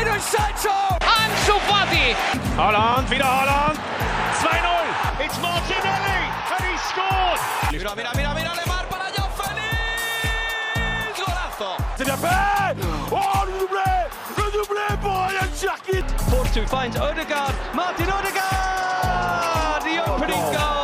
Jadon Sancho! Ansu Fati! Holland, wieder Holland! 2-0! It's Martinelli! And he scored! Mira, mira, mira, mira, Lemar para Joao Félix! Golazo! C'est bien fait Oh, le doublé Le doublé pour Ryan Cherkit Force to finds Odegaard. Martin Odegaard! The opening goal!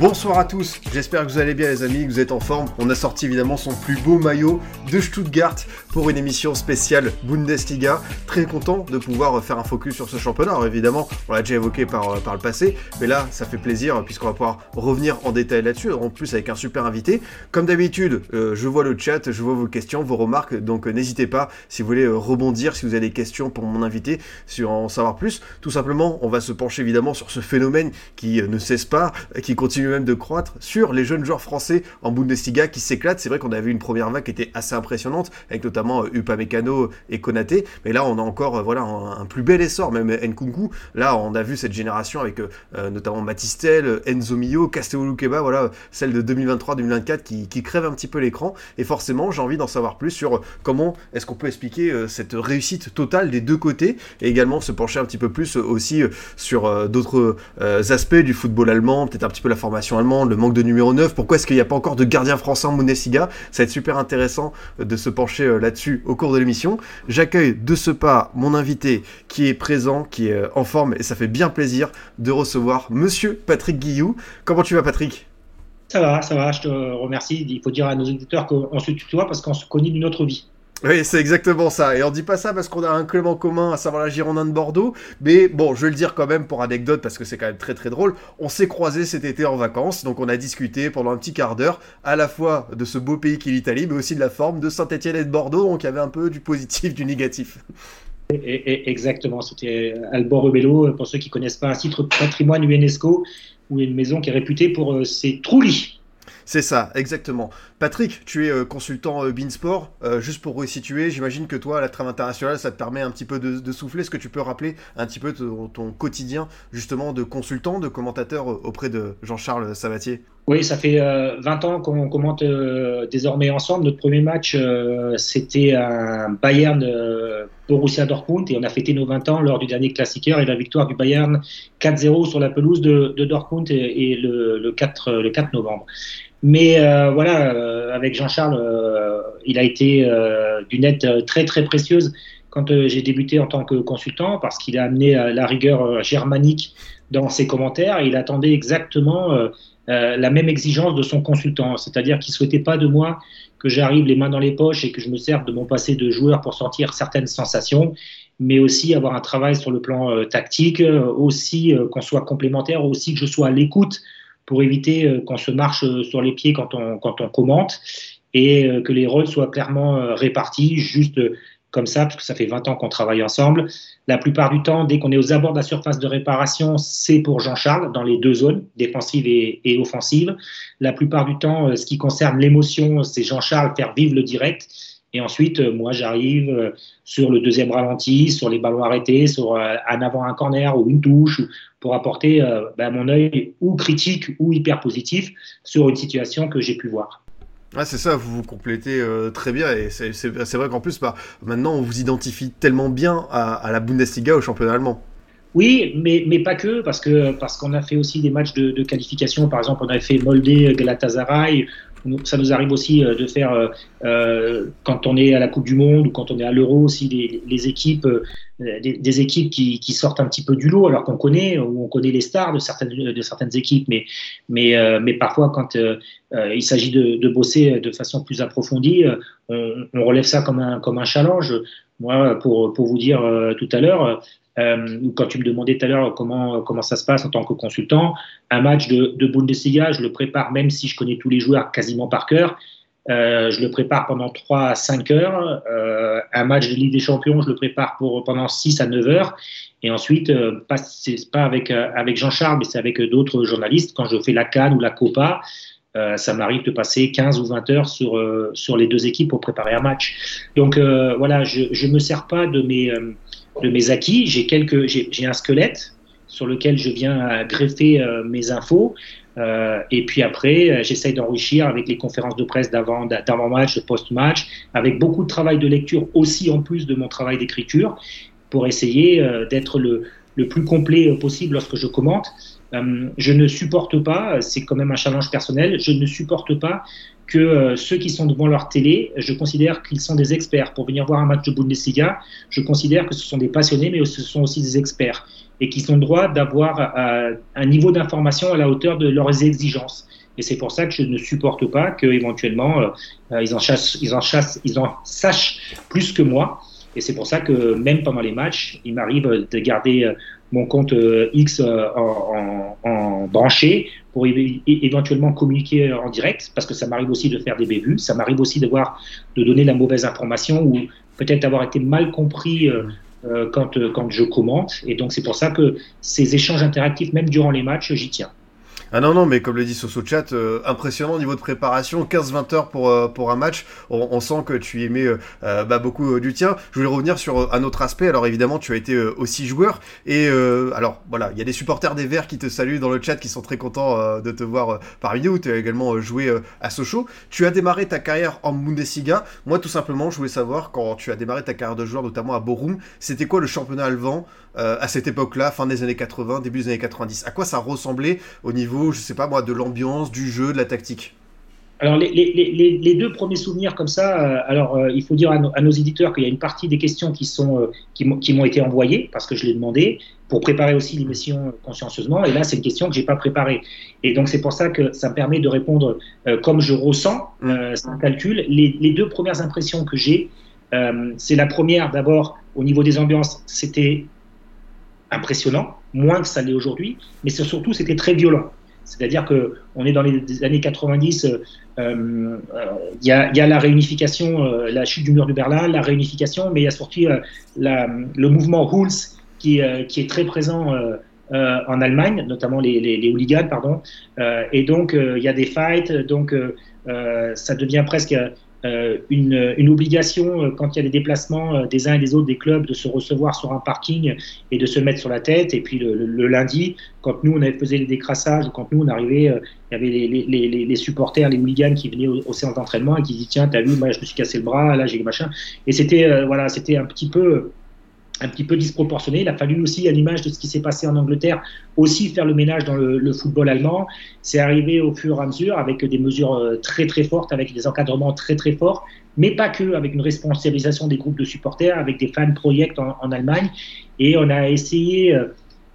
Bonsoir à tous, j'espère que vous allez bien les amis, que vous êtes en forme. On a sorti évidemment son plus beau maillot de Stuttgart pour une émission spéciale Bundesliga. Très content de pouvoir faire un focus sur ce championnat. Alors évidemment, on l'a déjà évoqué par, par le passé, mais là ça fait plaisir puisqu'on va pouvoir revenir en détail là-dessus, en plus avec un super invité. Comme d'habitude, euh, je vois le chat, je vois vos questions, vos remarques, donc euh, n'hésitez pas si vous voulez euh, rebondir, si vous avez des questions pour mon invité, sur en savoir plus. Tout simplement, on va se pencher évidemment sur ce phénomène qui ne cesse pas, qui continue même de croître sur les jeunes joueurs français en Bundesliga qui s'éclatent. C'est vrai qu'on a vu une première vague qui était assez impressionnante, avec notamment Upamecano et Konaté, mais là on a encore voilà un, plus bel essor, même Nkunku. Là on a vu cette génération avec euh, notamment Matistel, Enzo Mio, Castello Luqueba, voilà celle de 2023-2024 qui, crève un petit peu l'écran. Et forcément j'ai envie d'en savoir plus sur comment est-ce qu'on peut expliquer euh, cette réussite totale des deux côtés et également se pencher un petit peu plus aussi euh, sur d'autres aspects du football allemand, peut-être un petit peu la formation le manque de numéro 9, pourquoi est-ce qu'il n'y a pas encore de gardien français en Bundesliga? Ça va être super intéressant de se pencher là-dessus au cours de l'émission. J'accueille de ce pas mon invité qui est présent, qui est en forme, et ça fait bien plaisir de recevoir Monsieur Patrick Guillou. Comment tu vas Patrick? Ça va, ça va, je te remercie. Il faut dire à nos auditeurs qu'on se tutoie parce qu'on se connaît d'une autre vie. Oui, c'est exactement ça. Et on dit pas ça parce qu'on a un club en commun, à savoir la Girondin de Bordeaux. Mais bon, je vais le dire quand même pour anecdote parce que c'est quand même très très drôle. On s'est croisés cet été en vacances, donc on a discuté pendant un petit quart d'heure à la fois de ce beau pays qu'est l'Italie, mais aussi de la forme de Saint-Etienne et de Bordeaux. Donc il y avait un peu du positif, du négatif. Et, et, exactement, c'était Albor Rebello, pour ceux qui connaissent pas un site de patrimoine UNESCO, où il y a une maison qui est réputée pour ses troulis. C'est ça, exactement. Patrick, tu es euh, consultant euh, Beansport. Euh, juste pour resituer, j'imagine que toi, la trame internationale, ça te permet un petit peu de, souffler. Est-ce que tu peux rappeler un petit peu ton, ton, quotidien, justement, de consultant, de commentateur auprès de Jean-Charles Sabatier? Oui, ça fait 20 ans qu'on commente désormais ensemble. Notre premier match, c'était un Bayern Borussia Dortmund et on a fêté nos 20 ans lors du dernier Classiqueur et la victoire du Bayern 4-0 sur la pelouse de, de Dortmund et, le, le, 4, le 4 novembre. Mais euh, voilà, euh, avec Jean-Charles, euh, il a été d'une aide très très précieuse quand j'ai débuté en tant que consultant parce qu'il a amené la rigueur germanique dans ses commentaires. Il attendait exactement la même exigence de son consultant, c'est-à-dire qu'il souhaitait pas de moi que j'arrive les mains dans les poches et que je me serve de mon passé de joueur pour sentir certaines sensations, mais aussi avoir un travail sur le plan tactique, aussi qu'on soit complémentaire, aussi que je sois à l'écoute pour éviter euh, qu'on se marche euh, sur les pieds quand on, quand on commente et euh, que les rôles soient clairement répartis, juste comme ça, parce que ça fait 20 ans qu'on travaille ensemble. La plupart du temps, dès qu'on est aux abords de la surface de réparation, c'est pour Jean-Charles, dans les deux zones, défensive et, et, offensive. La plupart du temps, ce qui concerne l'émotion, c'est Jean-Charles faire vivre le direct. Et ensuite, moi, j'arrive sur le deuxième ralenti, sur les ballons arrêtés, sur un avant un corner ou une touche, pour apporter euh, ben, mon œil ou critique ou hyper positif sur une situation que j'ai pu voir. Ah, c'est ça, vous vous complétez euh, très bien et c'est vrai qu'en plus, bah, maintenant on vous identifie tellement bien à, à, la Bundesliga, au championnat allemand. Oui, mais, mais pas que, parce que parce qu'on a fait aussi des matchs de, de, qualification. Par exemple, on avait fait Moldé, Galatasaray. Ça nous arrive aussi euh, de faire, euh, quand on est à la Coupe du Monde ou quand on est à l'Euro aussi, les, équipes, euh, des, équipes qui, qui, sortent un petit peu du lot, alors qu'on connaît, ou on connaît les stars de certaines, de certaines équipes, mais, mais, euh, mais parfois quand euh, il s'agit de, de, bosser de façon plus approfondie, on, on, relève ça comme un, comme un challenge. Moi, pour, pour vous dire tout à l'heure, euh, quand tu me demandais tout à l'heure comment, comment ça se passe en tant que consultant, un match de, de Bundesliga, je le prépare même si je connais tous les joueurs quasiment par cœur. Euh, je le prépare pendant 3 à 5 heures. Euh, un match de Ligue des Champions, je le prépare pour, pendant 6 à 9 heures. Et ensuite, euh, pas, c'est pas avec, euh, avec Jean-Charles, mais c'est avec d'autres journalistes. Quand je fais la Cannes ou la Copa, euh, ça m'arrive de passer 15 ou 20 heures sur, sur les deux équipes pour préparer un match. Donc voilà, je ne me sers pas de mes de mes acquis. J'ai quelques, j'ai un squelette, sur lequel je viens greffer mes infos. et puis après, j'essaye d'enrichir avec les conférences de presse d'avant, d'avant-match, de post-match, avec beaucoup de travail de lecture aussi en plus de mon travail d'écriture, pour essayer d'être le, le plus complet possible lorsque je commente. Euh, je ne supporte pas, c'est quand même un challenge personnel, je ne supporte pas que euh, ceux qui sont devant leur télé, je considère qu'ils sont des experts. Pour venir voir un match de Bundesliga, je considère que ce sont des passionnés, mais ce sont aussi des experts et qui ont le droit d'avoir euh, un niveau d'information à la hauteur de leurs exigences. Et c'est pour ça que je ne supporte pas qu'éventuellement ils, en chassent, ils, en chassent, ils en sachent plus que moi. Et c'est pour ça que même pendant les matchs, il m'arrive de garder mon compte euh, X euh, en, branché pour éventuellement communiquer en direct, parce que ça m'arrive aussi de faire des bévues, ça m'arrive aussi de donner la mauvaise information ou peut-être avoir été mal compris euh, quand, quand je commente. Et donc c'est pour ça que ces échanges interactifs, même durant les matchs, j'y tiens. Ah non, non, mais comme le dit Soso Chat, euh, impressionnant au niveau de préparation, 15-20 heures pour, euh, pour un match. On, sent que tu aimais euh, bah, beaucoup du tien. Je voulais revenir sur un autre aspect. Alors évidemment, tu as été aussi joueur. Et alors voilà, il y a des supporters des Verts qui te saluent dans le chat, qui sont très contents de te voir parmi nous. Tu as également joué à Sochaux. Tu as démarré ta carrière en Bundesliga. Moi, tout simplement, je voulais savoir, quand tu as démarré ta carrière de joueur, notamment à Borum, c'était quoi le championnat allemand à cette époque-là, fin des années 80, début des années 90 À quoi ça ressemblait au niveau je sais pas moi, de l'ambiance, du jeu, de la tactique? Alors les, deux premiers souvenirs comme ça, euh, alors euh, il faut dire à, nos éditeurs qu'il y a une partie des questions qui sont euh, qui m'ont été envoyées parce que je l'ai demandé pour préparer aussi l'émission consciencieusement. Et là, c'est une question que j'ai pas préparée. Et donc c'est pour ça que ça me permet de répondre comme je ressens, mmh. sans calcul. Les, deux premières impressions que j'ai, c'est la première d'abord au niveau des ambiances, c'était impressionnant, moins que ça l'est aujourd'hui, mais surtout c'était très violent. C'est-à-dire qu'on est dans les années 90, euh, euh, il y, a, la réunification, euh, la chute du mur de Berlin, la réunification, mais il y a surtout le mouvement Huls qui, est très présent en Allemagne, notamment les, hooligans, pardon. et donc, il y a des fights, donc ça devient presque une, une, obligation euh, quand il y a des déplacements euh, des uns et des autres des clubs de se recevoir sur un parking et de se mettre sur la tête. Et puis le, lundi, quand nous on avait faisait les décrassages quand nous on arrivait, il y avait les, les, les, supporters, les hooligans qui venaient au, séance d'entraînement et qui disaient tiens t'as vu moi je me suis cassé le bras, là j'ai machin. Et c'était voilà c'était un petit peu un petit peu disproportionné. Il a fallu aussi, à l'image de ce qui s'est passé en Angleterre, aussi faire le ménage dans le, football allemand. C'est arrivé au fur et à mesure avec des mesures euh, très très fortes, avec des encadrements très très forts, mais pas que, avec une responsabilisation des groupes de supporters, avec des fan projects en, en Allemagne. Et on a essayé euh,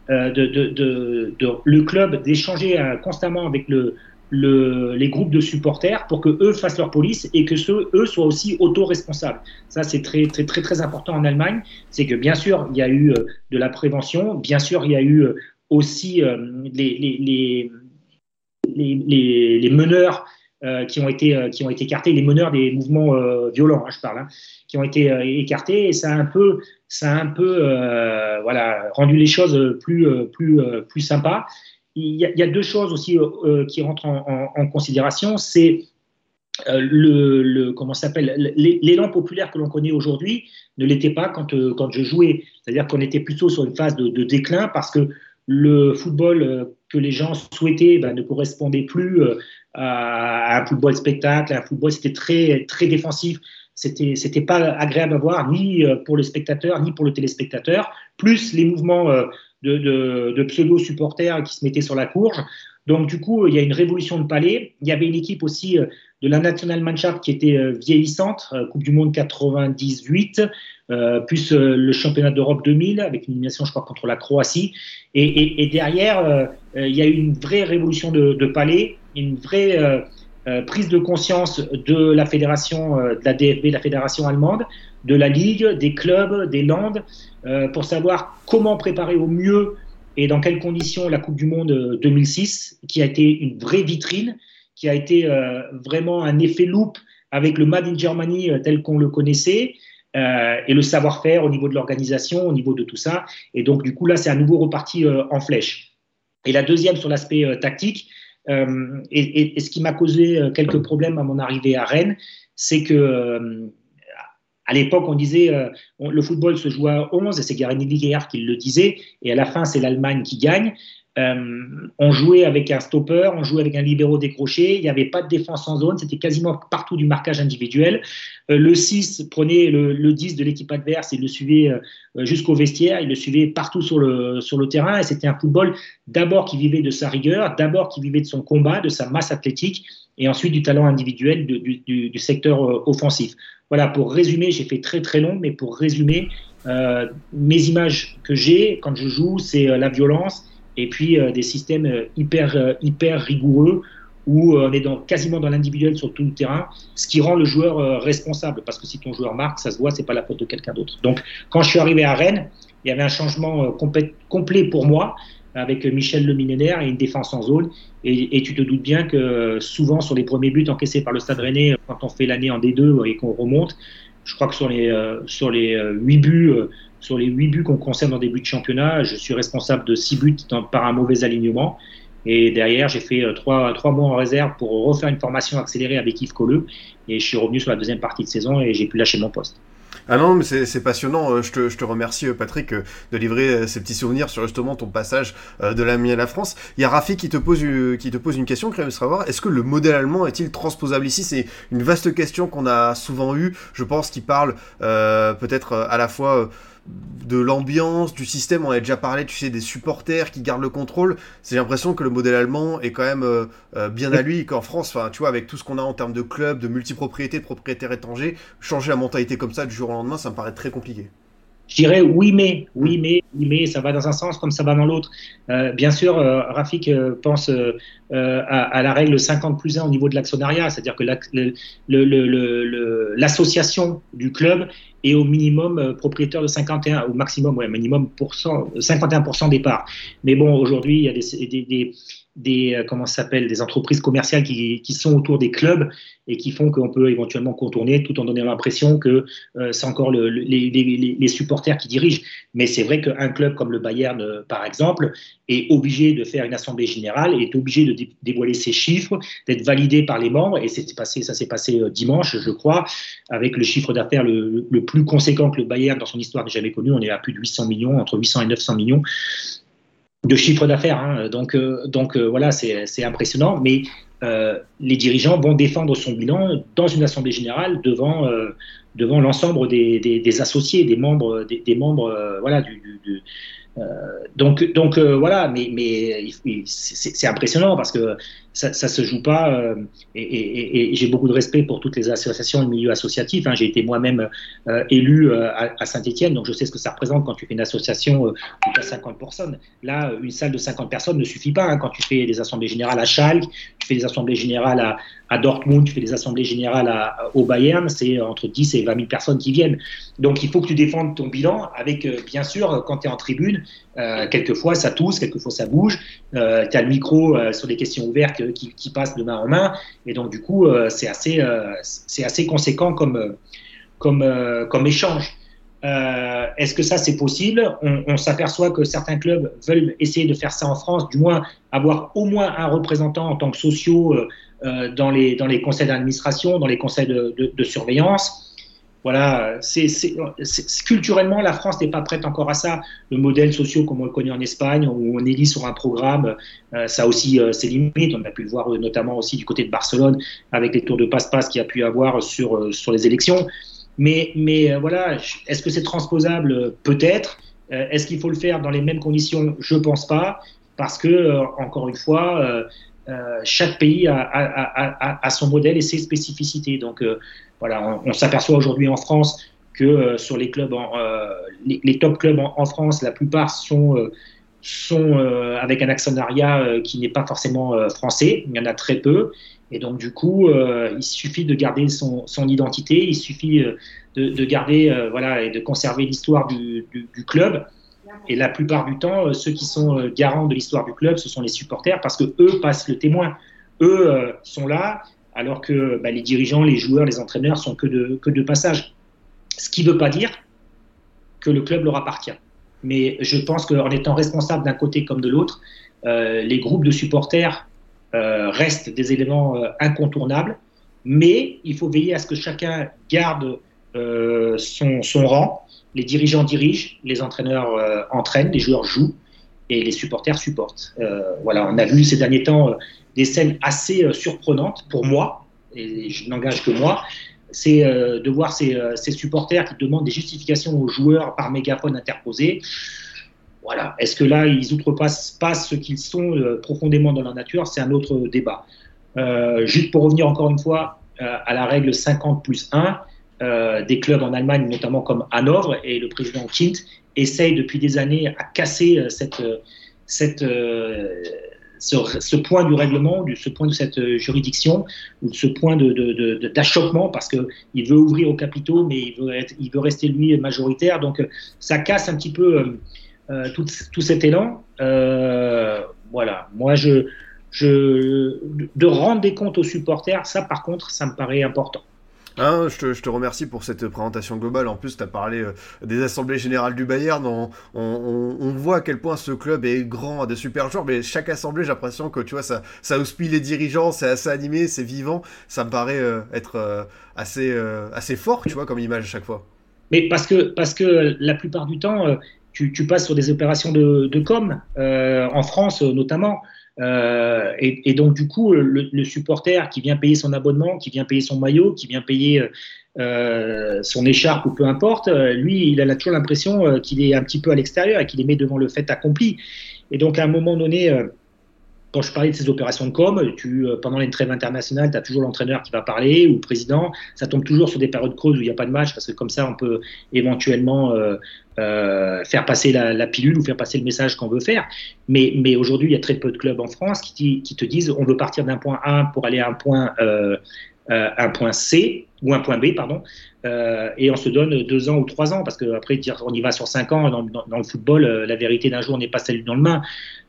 euh, de, le club d'échanger constamment avec le, le, les groupes de supporters pour que eux fassent leur police et que ceux, eux soient aussi auto-responsables. Ça, c'est très, très, très, très important en Allemagne. C'est que bien sûr, il y a eu euh, de la prévention, bien sûr, il y a eu euh, aussi euh, les, les, les, les, meneurs qui, ont été, qui ont été écartés, les meneurs des mouvements violents, hein, je parle, hein, qui ont été écartés, et ça a un peu, ça a un peu voilà, rendu les choses plus, plus, plus sympas il y, a, deux choses aussi euh, euh, qui rentrent en, considération. C'est euh, le, comment s'appelle l'élan populaire que l'on connaît aujourd'hui ne l'était pas quand, quand je jouais. C'est-à-dire qu'on était plutôt sur une phase de, déclin parce que le football que les gens souhaitaient ben, ne correspondait plus à, un football spectacle, un football c'était très très défensif. C'était c'était pas agréable à voir ni pour le spectateur ni pour le téléspectateur. Plus les mouvements de, pseudo-supporters qui se mettaient sur la courge. Donc, du coup, il y a une révolution de palais. Il y avait une équipe aussi euh, de la National Mannschaft qui était euh, vieillissante, euh, Coupe du Monde 98, plus le championnat d'Europe 2000, avec une élimination, je crois, contre la Croatie. Et, derrière, il y a eu une vraie révolution de, palais, une vraie prise de conscience de la fédération, de la DFB, la fédération allemande, de la Ligue, des clubs, des Landes, pour savoir comment préparer au mieux et dans quelles conditions la Coupe du Monde 2006, euh, qui a été une vraie vitrine, qui a été euh, vraiment un effet loupe avec le Made in Germany tel qu'on le connaissait. et le savoir-faire au niveau de l'organisation, au niveau de tout ça. Et donc, du coup, là, c'est à nouveau reparti en flèche. Et la deuxième sur l'aspect tactique, et, ce qui m'a causé quelques problèmes à mon arrivée à Rennes, c'est que À l'époque, on disait euh, le football se joue à 11, et c'est Gary Lineker qui le disait, et à la fin, c'est l'Allemagne qui gagne. Euh, on jouait avec un stopper, on jouait avec un libéraux décroché, il n'y avait pas de défense en zone, c'était quasiment partout du marquage individuel. Euh, le 6 prenait le, 10 de l'équipe adverse et le suivait euh, jusqu'au vestiaire, il le suivait partout sur le, le terrain, et c'était un football d'abord qui vivait de sa rigueur, d'abord qui vivait de son combat, de sa masse athlétique, et ensuite du talent individuel du, du, secteur offensif. Voilà, pour résumer, j'ai fait très très long, mais pour résumer, mes images que j'ai quand je joue, c'est la violence, et puis euh, des systèmes euh, hyper, euh, hyper rigoureux où on est dans, quasiment dans l'individuel sur tout le terrain, ce qui rend le joueur responsable, parce que si ton joueur marque, ça se voit, c'est pas la faute de quelqu'un d'autre. Donc, quand je suis arrivé à Rennes, il y avait un changement complet, pour moi, avec Michel Le Millénaire et une défense en zone. Et, tu te doutes bien que souvent, sur les premiers buts encaissés par le Stade Rennais, quand on fait l'année en D2 et qu'on remonte, je crois que sur les, sur les 8 buts, sur les 8 buts qu'on concerne en début de championnat, je suis responsable de 6 buts par un mauvais alignement. Et derrière, j'ai fait 3, euh, mois en réserve pour refaire une formation accélérée avec Yves Colleux. Et je suis revenu sur la deuxième partie de saison et j'ai pu lâcher mon poste. Ah non, mais c'est passionnant. Euh, je te, remercie, euh, Patrick, de livrer ces petits souvenirs sur justement ton passage de l'Allemagne à la France. Il y a Rafi qui te pose, qui te pose une question, Clément savoir. Est-ce que le modèle allemand est-il transposable ici? C'est une vaste question qu'on a souvent eue. Je pense qu'il parle peut-être à la fois de l'ambiance, du système, on a déjà parlé, tu sais, des supporters qui gardent le contrôle. J'ai l'impression que le modèle allemand est quand même euh, euh, bien à lui qu'en France, enfin, tu vois, avec tout ce qu'on a en termes de clubs, de multipropriété, de propriétaires étrangers, changer la mentalité comme ça du jour au lendemain, ça me paraît très compliqué. Je dirais oui mais, oui mais, oui mais, ça va dans un sens comme ça va dans l'autre. Euh, bien sûr, Rafik pense à, la règle 50 plus 1 au niveau de l'actionnariat, c'est-à-dire que l'association du club et au minimum euh, propriétaire de 51, au maximum, ouais, minimum pour 51% des parts. Mais bon, aujourd'hui, il y a des, euh, comment s'appelle des entreprises commerciales qui, sont autour des clubs et qui font qu'on peut éventuellement contourner tout en donnant l'impression que euh, c'est encore le, les, les, supporters qui dirigent. Mais c'est vrai qu'un club comme le Bayern, euh, par exemple, est obligé de faire une assemblée générale, est obligé de dévoiler ses chiffres, d'être validé par les membres. Et passé, ça s'est passé dimanche, je crois, avec le chiffre d'affaires le, le, plus conséquent que le Bayern dans son histoire n'a jamais connu. On est à plus de 800 millions, entre 800 et 900 millions de chiffre d'affaires. Hein. Donc, euh, donc euh, voilà, c'est impressionnant. Mais euh, les dirigeants vont défendre son bilan dans une assemblée générale devant, devant l'ensemble des, des, associés, des membres, des, membres voilà, du, euh, donc, donc euh, voilà, mais, mais c'est impressionnant parce que ça, ça se joue pas. Euh, et, j'ai beaucoup de respect pour toutes les associations et le milieu associatif. Hein. J'ai été moi-même élu à, Saint-Etienne, donc je sais ce que ça représente quand tu fais une association où tu as 50 personnes. Là, une salle de 50 personnes ne suffit pas. Hein. Quand tu fais des assemblées générales à Schalke, tu fais des assemblées générales à, Dortmund, tu fais des assemblées générales au Bayern, c'est entre 10 et 20 000 personnes qui viennent. Donc il faut que tu défendes ton bilan avec, euh, bien sûr, quand tu es en tribune, euh, quelquefois ça tousse, quelquefois ça bouge, euh, tu as le micro euh, sur des questions ouvertes qui, passent de main en main, et donc du coup c'est assez, c'est assez conséquent comme, comme, comme échange. Est-ce que ça c'est possible? On, s'aperçoit que certains clubs veulent essayer de faire ça en France, du moins avoir au moins un représentant en tant que sociaux euh, dans, les, dans les conseils d'administration, dans les conseils de, surveillance. Voilà, c'est, culturellement, la France n'est pas prête encore à ça. Le modèle social, comme on le connaît en Espagne, où on élit sur un programme, euh, ça aussi euh, ses limites. On a pu le voir notamment aussi du côté de Barcelone, avec les tours de passe-passe qu'il y a pu avoir sur, sur les élections. Mais, mais voilà, est-ce que c'est transposable? Peut-être. est-ce qu'il faut le faire dans les mêmes conditions? Je pense pas. Parce que, encore une fois, euh, chaque pays a, son modèle et ses spécificités. Donc euh, voilà, on, s'aperçoit aujourd'hui en France que euh, sur les clubs, les, top clubs en, France, la plupart sont avec un actionnariat qui n'est pas forcément français. Il y en a très peu. Et donc, du coup, il suffit de garder son, identité, il suffit de, garder voilà, et de conserver l'histoire du, club. Et la plupart du temps, euh, ceux qui sont euh, garants de l'histoire du club, ce sont les supporters parce que eux passent le témoin. Eux euh, sont là, alors que bah, les dirigeants, les joueurs, les entraîneurs sont que de, que de passage. Ce qui ne veut pas dire que le club leur appartient. Mais je pense qu'en étant responsable d'un côté comme de l'autre, les groupes de supporters restent des éléments incontournables. Mais il faut veiller à ce que chacun garde son, son, rang. Les dirigeants dirigent, les entraîneurs entraînent, les joueurs jouent et les supporters supportent. voilà, on a vu ces derniers temps des scènes assez surprenantes pour moi, et je n'engage que moi, c'est de voir ces, supporters qui demandent des justifications aux joueurs par mégaphone interposé. Voilà. Est-ce que là, ils outrepassent pas ce qu'ils sont euh, profondément dans la nature? C'est un autre débat. Euh, juste pour revenir encore une fois euh, à la règle 50 plus 1, des clubs en Allemagne, notamment comme Hanovre, et le président Kint essaye depuis des années à casser cette, cette, ce, point du règlement, ce point de cette juridiction, ou ce point d'achoppement, parce qu'il veut ouvrir aux capitaux, mais il veut, rester lui majoritaire. Donc ça casse un petit peu euh, tout, cet élan. Euh, voilà, moi, de rendre des comptes aux supporters, ça par contre, ça me paraît important. Ah, je, te, remercie pour cette présentation globale. En plus, tu as parlé euh, des assemblées générales du Bayern. On, voit à quel point ce club est grand, a des super joueurs, mais chaque assemblée, j'ai l'impression que tu vois, ça, ça les dirigeants, c'est assez animé, c'est vivant. Ça me paraît être assez, assez fort, tu vois, comme image à chaque fois. Mais parce que, parce que la plupart du temps, tu, passes sur des opérations de, com, euh, en France notamment. Euh, et, donc, du coup, le, supporter qui vient payer son abonnement, qui vient payer son maillot, qui vient payer euh, son écharpe ou peu importe, lui, il a toujours l'impression qu'il est un petit peu à l'extérieur et qu'il est mis devant le fait accompli. Et donc, à un moment donné, quand je parlais de ces opérations de com, tu, euh, pendant les trêves internationales, tu as toujours l'entraîneur qui va parler ou le président. Ça tombe toujours sur des périodes creuses où il n'y a pas de match parce que comme ça, on peut éventuellement euh, euh, faire passer la, pilule ou faire passer le message qu'on veut faire. Mais, aujourd'hui, il y a très peu de clubs en France qui, qui te disent on veut partir d'un point A pour aller à un point, un point C ou un point B, pardon, et on se donne deux ans ou trois ans parce qu'après, on y va sur cinq ans. Dans, le football, la vérité d'un jour n'est pas celle dans le main.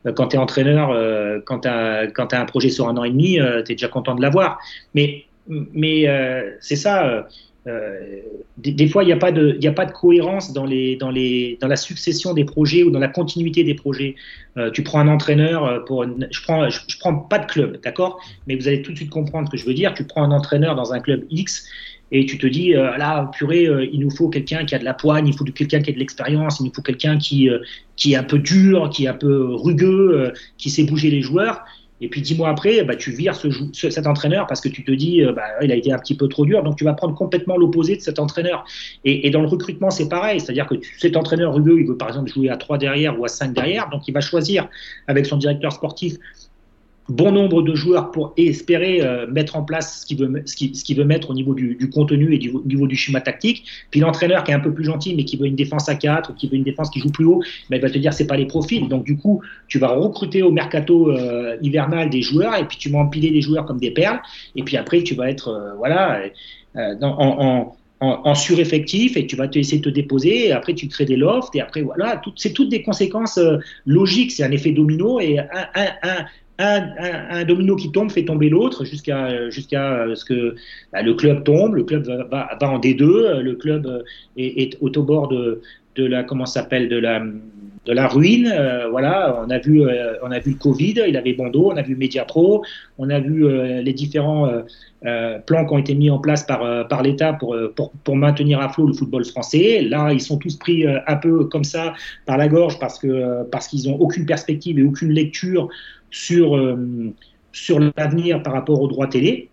Euh, quand tu es entraîneur, euh, quand tu as, un projet sur un an et demi, euh, tu es déjà content de l'avoir. Mais, mais c'est ça. Des, fois, il n'y a, pas de, a pas de cohérence dans, les, dans, les, dans la succession des projets ou dans la continuité des projets. tu prends un entraîneur pour. Je prends, je, prends pas de club, d'accord? Mais vous allez tout de suite comprendre ce que je veux dire. Tu prends un entraîneur dans un club X et tu te dis euh, là purée euh, il nous faut quelqu'un qui a de la poigne il faut quelqu'un qui a de l'expérience il nous faut quelqu'un qui euh, qui est un peu dur qui est un peu rugueux qui sait bouger les joueurs et puis dix mois après bah, tu vires ce, cet entraîneur parce que tu te dis bah, il a été un petit peu trop dur. Donc tu vas prendre complètement l'opposé de cet entraîneur. Et, dans le recrutement c'est pareil. C'est à dire que cet entraîneur rugueux il veut par exemple jouer à 3 derrière ou à 5 derrière. Donc il va choisir avec son directeur sportif bon nombre de joueurs pour espérer euh, mettre en place ce qu'il veut, ce veut mettre au niveau du, contenu et du au niveau du schéma tactique. Puis l'entraîneur qui est un peu plus gentil mais qui veut une défense à 4 ou qui veut une défense qui joue plus haut, ben, il va te dire c'est pas les profils. Donc du coup, tu vas recruter au mercato euh, hivernal des joueurs et puis tu vas empiler les joueurs comme des perles. Et puis après, tu vas être euh, voilà en, sureffectif et tu vas te essayer de te déposer et après tu crées des lofts et après voilà c'est toutes des conséquences logiques c'est un effet domino et un, domino qui tombe fait tomber l'autre jusqu'à jusqu'à ce que bah, le club tombe, le club va, va, en D2, le club est, est au bord de, la comment s'appelle de la de la ruine. Euh, voilà, on a vu euh, on a vu le Covid, il avait bon dos, on a vu Mediapro, on a vu euh, les différents plans qui ont été mis en place par par l'État pour, pour, pour maintenir à flot le football français. Là, ils sont tous pris un peu comme ça par la gorge parce que parce qu'ils ont aucune perspective et aucune lecture sur, euh, sur l'avenir par rapport aux droits télé.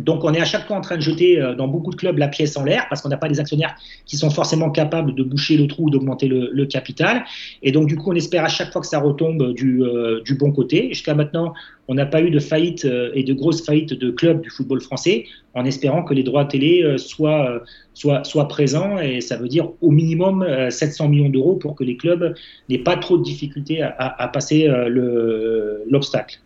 Donc on est à chaque fois en train de jeter euh, dans beaucoup de clubs la pièce en l'air parce qu'on n'a pas des actionnaires qui sont forcément capables de boucher le trou ou d'augmenter le, capital. Et donc du coup on espère à chaque fois que ça retombe du, euh, bon côté. Jusqu'à maintenant on n'a pas eu de faillite et de grosses faillites de clubs du football français en espérant que les droits télé soient, présents et ça veut dire au minimum 700 millions d'euros pour que les clubs n'aient pas trop de difficultés à passer l'obstacle.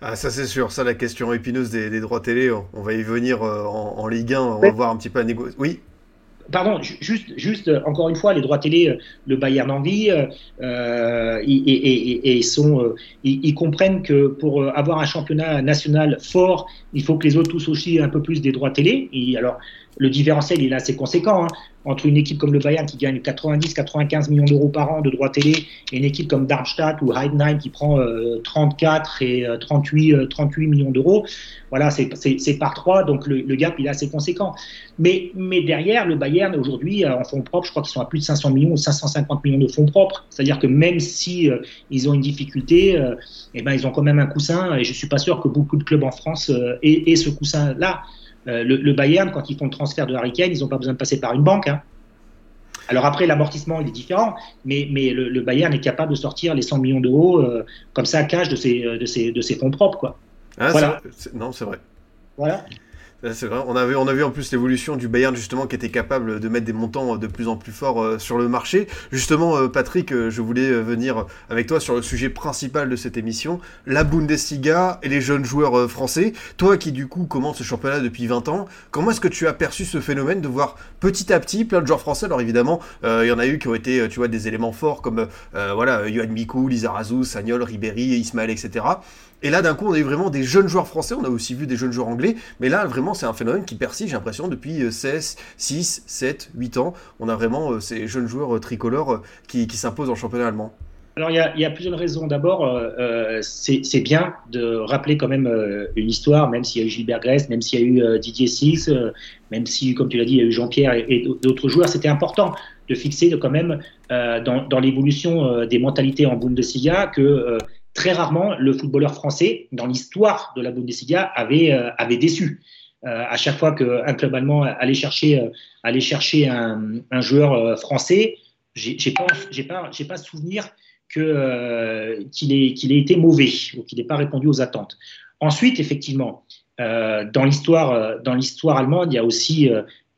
Ah, ça c'est sûr, ça la question épineuse des, droits télé, on, va y venir euh, en, Ligue 1, on va voir un petit peu à négocier. Oui? Pardon, juste, juste encore une fois, les droits télé, euh, le Bayern en vie, euh, et, sont, ils, comprennent que pour avoir un championnat national fort, il faut que les autres tous aussi un peu plus des droits télé. Alors, le différentiel il est assez conséquent hein. entre une équipe comme le Bayern qui gagne 90-95 millions d'euros par an de droits télé et une équipe comme Darmstadt ou Heidenheim qui prend 34 et 38, 38 millions d'euros. Voilà, c'est par trois, donc le, gap il est assez conséquent. Mais, mais derrière, le Bayern aujourd'hui, en fonds propres, je crois qu'ils sont à plus de 500 millions ou 550 millions de fonds propres. C'est-à-dire que même si ils ont une difficulté, eh ben, ils ont quand même un coussin et je suis pas sûr que beaucoup de clubs en France aient ce coussin-là. Euh, le, Bayern, quand ils font le transfert de Harry Kane, ils n'ont pas besoin de passer par une banque. Hein. Alors après, l'amortissement, il est différent, mais, mais le, Bayern est capable de sortir les 100 millions d'euros euh, comme ça, cash de ses, de ses, de ses fonds propres. Quoi. Ah, voilà. non, c'est vrai. Voilà. C'est vrai. On a, vu, on a vu en plus l'évolution du Bayern justement qui était capable de mettre des montants de plus en plus forts euh, sur le marché. Justement, euh, Patrick, euh, je voulais venir avec toi sur le sujet principal de cette émission, la Bundesliga et les jeunes joueurs français. Toi qui du coup commence ce championnat depuis 20 ans, comment est-ce que tu as perçu ce phénomène de voir petit à petit plein de joueurs français? Alors évidemment, il y en a eu qui ont été, tu vois, des éléments forts comme voilà, Yohan Mikou, Lizarazu, Sagnol, Ribéry, Ismaël, etc. Et là, d'un coup, on a eu vraiment des jeunes joueurs français, on a aussi vu des jeunes joueurs anglais, mais là, vraiment, c'est un phénomène qui persiste, j'ai l'impression, depuis 16, 6, 7, 8 ans. On a vraiment euh, ces jeunes joueurs euh, tricolores euh, qui, s'imposent en championnat allemand. Alors, il y, a, plusieurs raisons. D'abord, c'est bien de rappeler quand même une histoire, même s'il y a eu Gilbert Gress, même s'il y a eu Didier Six, même si, comme tu l'as dit, il y a eu Jean-Pierre et, d'autres joueurs. C'était important de fixer quand même dans, dans l'évolution des mentalités en Bundesliga que très rarement, le footballeur français, dans l'histoire de la Bundesliga, avait, euh, avait déçu. Euh, à chaque fois qu'un club allemand allait chercher, euh, allait chercher un, un joueur français, j'ai pas, pas, pas souvenir qu'il ait, ait été mauvais ou qu'il n'ait pas répondu aux attentes. Ensuite, effectivement, dans l'histoire, dans l'histoire allemande, il y a aussi,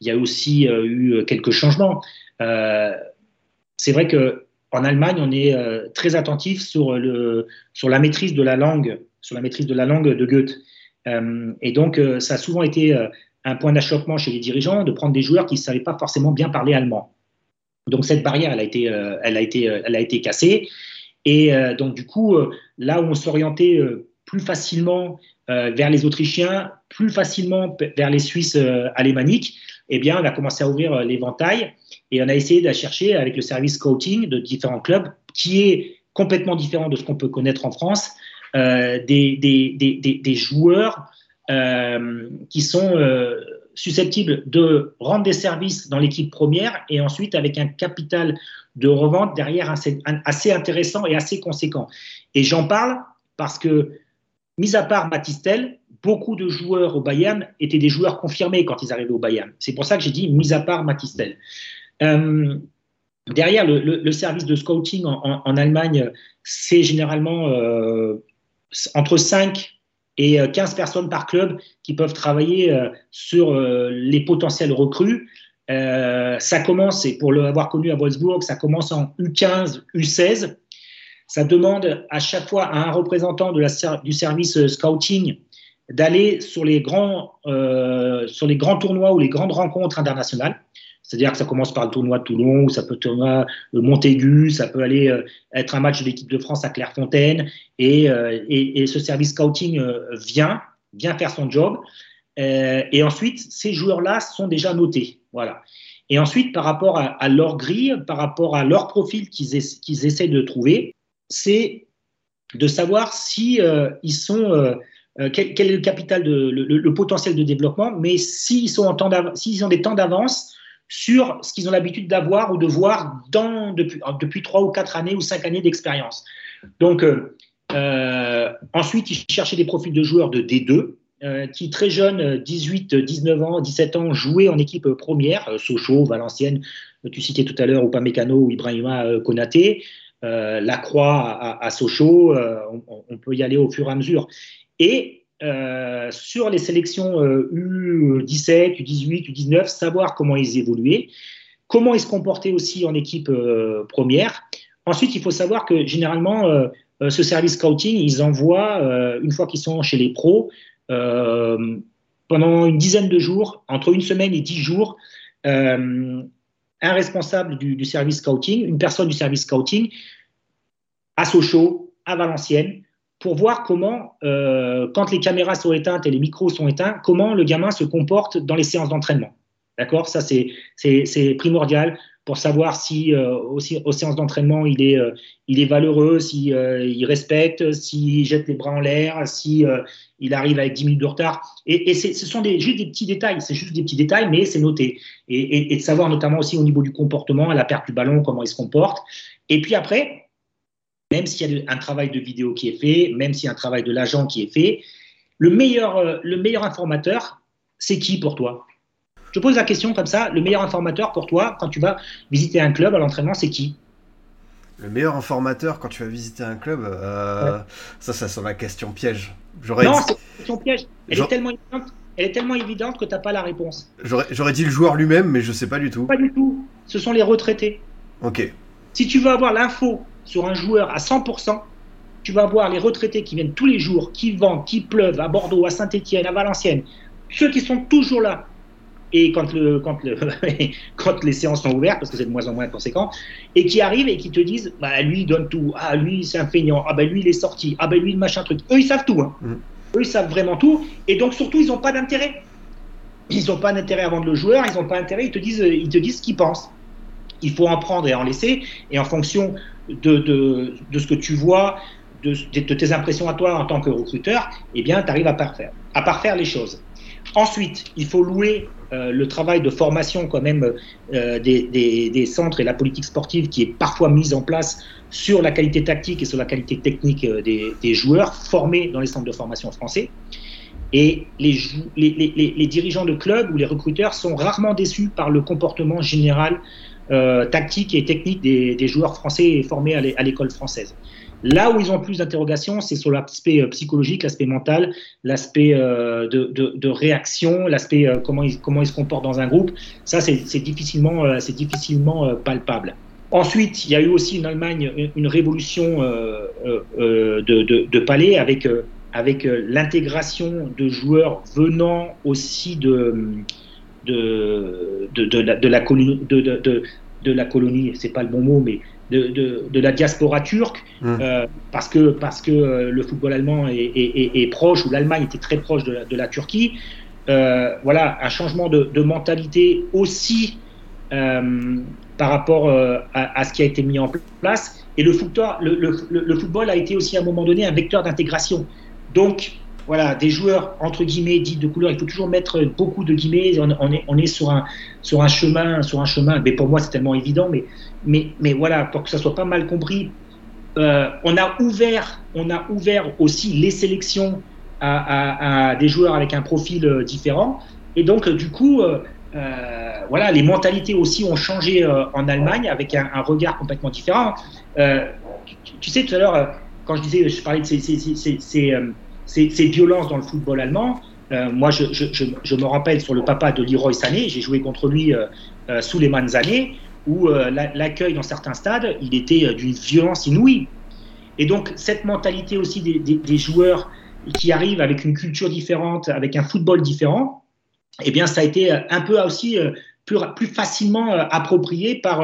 il y a aussi eu quelques changements. c'est vrai que en Allemagne, on est euh, très attentif sur, le, sur la maîtrise de la langue, sur la maîtrise de la langue de Goethe. Euh, et donc, euh, ça a souvent été un point d'achoppement chez les dirigeants de prendre des joueurs qui ne savaient pas forcément bien parler allemand. Donc, cette barrière, elle a été, elle a été, elle a été cassée. Et donc, du coup, là où on s'orientait plus facilement vers les Autrichiens, plus facilement vers les Suisses alémaniques, eh bien, on a commencé à ouvrir l'éventail et on a essayé de chercher avec le service coaching de différents clubs, qui est complètement différent de ce qu'on peut connaître en France, euh, des, joueurs euh, qui sont euh, susceptibles de rendre des services dans l'équipe première et ensuite avec un capital de revente derrière assez intéressant et assez conséquent. Et j'en parle parce que, mis à part Matistel, beaucoup de joueurs au Bayern étaient des joueurs confirmés quand ils arrivaient au Bayern. C'est pour ça que j'ai dit mis à part Matistel. Euh, derrière, le, service de scouting en, Allemagne, c'est généralement euh, entre 5 et 15 personnes par club qui peuvent travailler euh, sur les potentiels recrues. ça commence, et pour l'avoir connu à Wolfsburg, ça commence en U15, U16. Ça demande à chaque fois à un représentant du service scouting d'aller sur, sur les grands tournois ou les grandes rencontres internationales. C'est-à-dire que ça commence par le tournoi de Toulon, ou ça peut tournoi de Montaigu, ça peut aller euh, être un match de l'équipe de France à Clairefontaine, et, euh, et, ce service scouting euh, vient, vient faire son job. et ensuite, ces joueurs-là sont déjà notés. Voilà. Et ensuite, par rapport à, leur grille, par rapport à leur profil qu'ils essaient de trouver, c'est de savoir si ils sont quel, est le capital de le potentiel de développement, mais s'ils sont en temps s'ils ont des temps d'avance sur ce qu'ils ont l'habitude d'avoir ou de voir dans, depuis, depuis trois ou quatre années ou cinq années d'expérience. Donc, euh, euh, ensuite, ils cherchaient des profils de joueurs de D2 euh, qui, très jeunes, 18, 19 ans, 17 ans, jouaient en équipe première, Sochaux, Valenciennes, tu citais tout à l'heure Upamecano ou Ibrahima Konaté, Lacroix à, à Sochaux, on, on, peut y aller au fur et à mesure. Et euh, sur les sélections U17, U18, U19, savoir comment ils évoluaient, comment ils se comportaient aussi en équipe euh, première. Ensuite, il faut savoir que généralement, euh, ce service scouting, ils envoient, une fois qu'ils sont chez les pros, pendant une dizaine de jours, entre une semaine et dix jours, un responsable du, du, service scouting, une personne du service scouting, à Sochaux, à Valenciennes, pour voir comment, euh, quand les caméras sont éteintes et les micros sont éteints, comment le gamin se comporte dans les séances d'entraînement. D'accord? Ça, c'est primordial pour savoir si euh, aussi, aux séances d'entraînement, il, est euh, il est valeureux, si euh, respecte, s'il jette les bras en l'air, si il arrive avec 10 minutes de retard. Et, et ce sont des, juste des petits détails, c'est juste des petits détails, mais c'est noté. Et, et, de savoir notamment aussi au niveau du comportement, à la perte du ballon, comment il se comporte. Et puis après, même s'il y a un travail de vidéo qui est fait, même s'il y a un travail de l'agent qui est fait, le meilleur, le meilleur informateur, c'est qui pour toi? Je pose la question comme ça, le meilleur informateur pour toi, quand tu vas visiter un club à l'entraînement, c'est qui? Le meilleur informateur quand tu vas visiter un club, euh, ça, ça sent la question piège. non, c'est une question piège. Elle est tellement évidente. Elle est tellement évidente que tu n'as pas la réponse. J'aurais dit le joueur lui-même, mais je sais pas du tout. Pas du tout. Ce sont les retraités. Ok. Si tu veux avoir l'info sur un joueur à 100%, tu vas voir les retraités qui viennent tous les jours, qui vont, qui pleuvent à Bordeaux, à Saint-Etienne, à Valenciennes. Ceux qui sont toujours là, et quand, le, quand, le, quand les séances sont ouvertes, parce que c'est de moins en moins conséquent, et qui arrivent et qui te disent, bah, lui, il donne tout, ah, lui, c'est un feignant, ah, ben lui, il est sorti, ah, ben lui, le machin truc. Eux, ils savent tout. Hein. Mm. Eux, ils savent vraiment tout, et donc surtout, ils n'ont pas d'intérêt. Ils n'ont pas d'intérêt à vendre le joueur, ils n'ont pas d'intérêt, ils te disent, ils te disent ce qu'ils pensent. Il faut en prendre et en laisser, et en fonction de, de, ce que tu vois, de, tes impressions à toi en tant que recruteur, eh bien, tu arrives à parfaire, à parfaire les choses. Ensuite, il faut louer euh, le travail de formation quand même euh, des, centres et la politique sportive qui est parfois mise en place sur la qualité tactique et sur la qualité technique euh, des, joueurs formés dans les centres de formation français. Et les, les, dirigeants de clubs ou les recruteurs sont rarement déçus par le comportement général tactique et technique des, joueurs français formés à l'école française. Là où ils ont plus d'interrogations, c'est sur l'aspect euh, psychologique, l'aspect mental, l'aspect euh, de, réaction, l'aspect euh, comment, ils, se comportent dans un groupe. Ça, c'est difficilement, difficilement palpable. Ensuite, il y a eu aussi en Allemagne une, révolution de, palais avec l'intégration de joueurs venant aussi de, de, de, la, colonie, de, la colonie, c'est pas le bon mot, mais de, la diaspora turque, mmh. euh, parce que, parce que euh, le football allemand est, proche, ou l'Allemagne était très proche de la, Turquie. Euh, voilà, un changement de, mentalité aussi par rapport à, ce qui a été mis en place. Et le football, le, football a été aussi à un moment donné un vecteur d'intégration. Donc, voilà, des joueurs entre guillemets dits de couleur. Il faut toujours mettre beaucoup de guillemets. On, est, sur un, chemin, sur un chemin. Mais pour moi, c'est tellement évident. Mais, mais, mais voilà, pour que ça soit pas mal compris, euh, on a ouvert, on a ouvert aussi les sélections à, des joueurs avec un profil euh, différent. Et donc, du coup, euh, voilà, les mentalités aussi ont changé en Allemagne avec un, regard complètement différent. Tu, sais, tout à l'heure, quand je disais, je parlais de ces, violences dans le football allemand. Euh, moi, je, me rappelle sur le papa de Leroy Sané, j'ai joué contre lui euh, euh, sous les Manzané, où l'accueil dans certains stades, il était d'une violence inouïe. Et donc, cette mentalité aussi des, joueurs qui arrivent avec une culture différente, avec un football différent, eh bien, ça a été un peu aussi plus, facilement approprié par,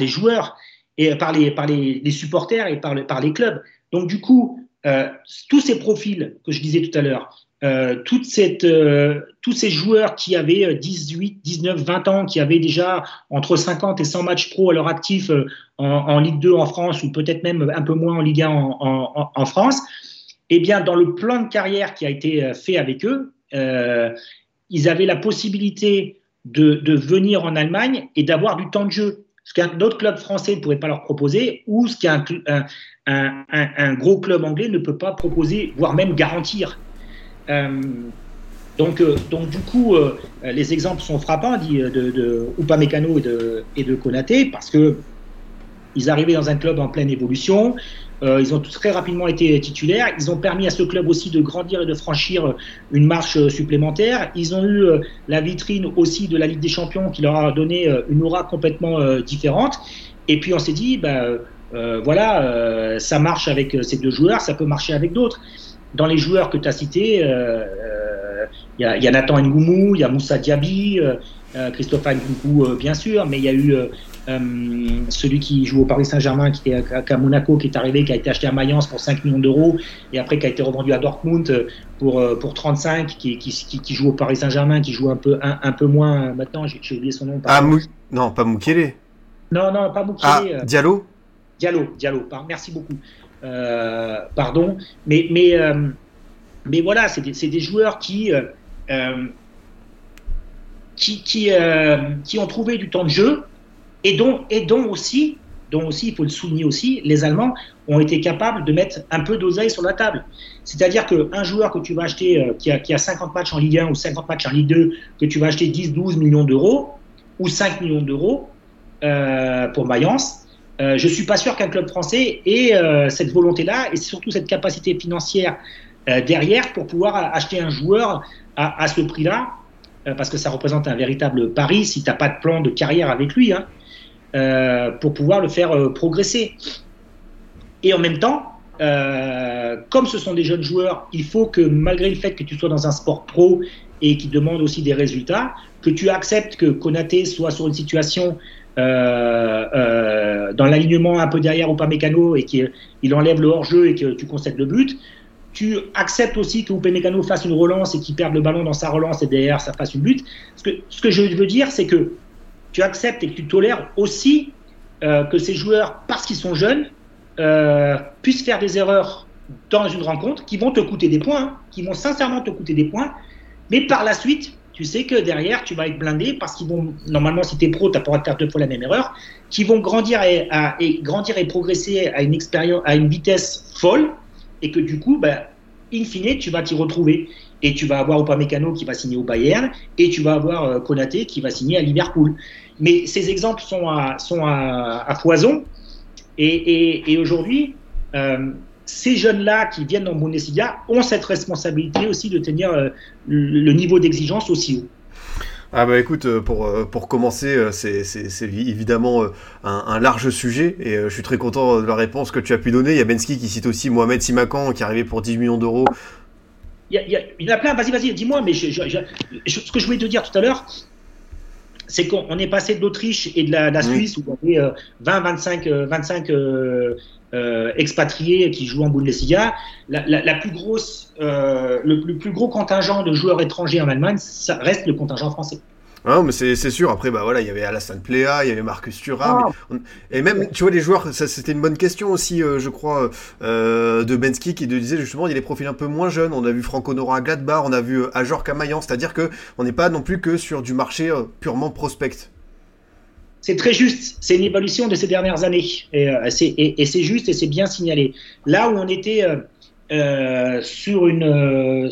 les joueurs et par les, supporters et par, par les clubs. Donc, du coup, euh, tous ces profils que je disais tout à l'heure, euh, euh, tous ces joueurs qui avaient 18, 19, 20 ans, qui avaient déjà entre 50 et 100 matchs pro à leur actif en, Ligue 2 en France ou peut-être même un peu moins en Ligue 1 en, France, eh bien, dans le plan de carrière qui a été fait avec eux, ils avaient la possibilité de venir en Allemagne et d'avoir du temps de jeu ce qu'un autre club français ne pourrait pas leur proposer, ou ce qu'un un, gros club anglais ne peut pas proposer, voire même garantir. Euh, donc, euh, donc, du coup, euh, les exemples sont frappants dit, de, de Upamecano et de, et parce que ils arrivaient dans un club en pleine évolution, euh, ils ont très rapidement été titulaires. Ils ont permis à ce club aussi de grandir et de franchir une marche supplémentaire. Ils ont eu euh, la vitrine aussi de la Ligue des Champions qui leur a donné euh, une aura complètement différente. Et puis on s'est dit, bah, voilà, ça marche avec ces deux joueurs, ça peut marcher avec d'autres. Dans les joueurs que tu as cités, il y a, Nathan Ngoumou, il y a Moussa Diaby, euh, euh, Christophe Nkunku, euh, bien sûr, mais il y a eu euh, euh, celui qui joue au Paris Saint-Germain, qui était à, à Monaco, qui est arrivé, qui a été acheté à Mayence pour 5 millions d'euros, et après qui a été revendu à Dortmund euh, pour, euh, pour 35, qui, qui, qui, qui joue au Paris Saint-Germain, qui joue un peu, un, un peu moins euh, maintenant, j'ai oublié son nom. Ah. Mou... non, pas Moukele. Non, non, pas Moukele. Ah, euh, Diallo Diallo, Diallo, par- merci beaucoup. Euh, pardon, mais, mais, euh, mais voilà, c'est des, c'est des joueurs qui, euh, euh, euh, qui ont trouvé du temps de jeu et dont, aussi, il faut le souligner aussi, les Allemands ont été capables de mettre un peu d'oseille sur la table. C'est-à-dire qu'un joueur que tu vas acheter, euh, qui, a, qui a 50 matchs en Ligue 1 ou 50 matchs en Ligue 2, que tu vas acheter 10-12 millions d'euros ou 5 millions d'euros euh, pour Mayence, je suis pas sûr qu'un club français ait cette volonté-là et surtout cette capacité financière derrière pour pouvoir acheter un joueur à, ce prix-là, parce que ça représente un véritable pari si tu n'as pas de plan de carrière avec lui, hein, euh, pour pouvoir le faire euh, progresser. Et en même temps, euh, comme ce sont des jeunes joueurs, il faut que malgré le fait que tu sois dans un sport pro et qui demande aussi des résultats, que tu acceptes que Konaté soit sur une situation euh, euh, dans l'alignement un peu derrière ou pas mécano et qu'il il enlève le hors-jeu et que tu concèdes le but. Tu acceptes aussi que Upamecano fasse une relance et qu'il perde le ballon dans sa relance et derrière ça fasse une but. Ce que, je veux dire, c'est que tu acceptes et que tu tolères aussi euh, que ces joueurs, parce qu'ils sont jeunes, euh, puissent faire des erreurs dans une rencontre qui vont te coûter des points, hein, qui vont sincèrement te coûter des points, mais par la suite, tu sais que derrière, tu vas être blindé parce qu'ils vont, normalement, si tu es pro, tu pas faire deux fois la même erreur, qui vont grandir et, grandir et progresser à une vitesse folle, et que du coup, ben, in fine, tu vas t'y retrouver. Et tu vas avoir Upamecano qui va signer au Bayern, et tu vas avoir euh, Konaté qui va signer à Liverpool. Mais ces exemples sont à, sont foison. Et, aujourd'hui, euh, ces jeunes-là qui viennent en Bundesliga ont cette responsabilité aussi de tenir euh, le niveau d'exigence aussi haut. Ah bah écoute, euh, pour, euh, pour commencer, euh, c'est c'est- c'est évidemment un, un large sujet et je suis très content de la réponse que tu as pu donner. Il y a Bensky qui cite aussi Mohamed Simakan qui est arrivé pour 10 millions d'euros. Il y, a, il y a- il y en a plein, vas-y, vas-y, dis-moi, mais je, je- je- je- ce que je voulais te dire tout à l'heure, c'est qu'on on est passé de l'Autriche et de la, la Oui. Suisse où y avait euh, 20, 25, euh, 25 euh, expatriés qui jouent en Bundesliga. La, la, la plus grosse, euh, le, le plus gros contingent de joueurs étrangers en Allemagne, ça reste le contingent français. Ah, mais c'est sûr. Après, bah voilà, il y avait Alassane Plea, il y avait Marcus Thuram. Ah. Et même, tu vois, les joueurs, ça c'était une bonne question aussi, euh, je crois, euh, de Bensky qui disait justement, il y a des profils un peu moins jeunes. On a vu Franco Nora à Gladbach, on a vu Ajor Kamayan, c'est-à-dire que on n'est pas non plus que sur du marché euh, purement prospect. C'est très juste. C'est une évolution de ces dernières années. Et, euh, c'est- juste et c'est bien signalé. Là où on était euh, euh, sur, une,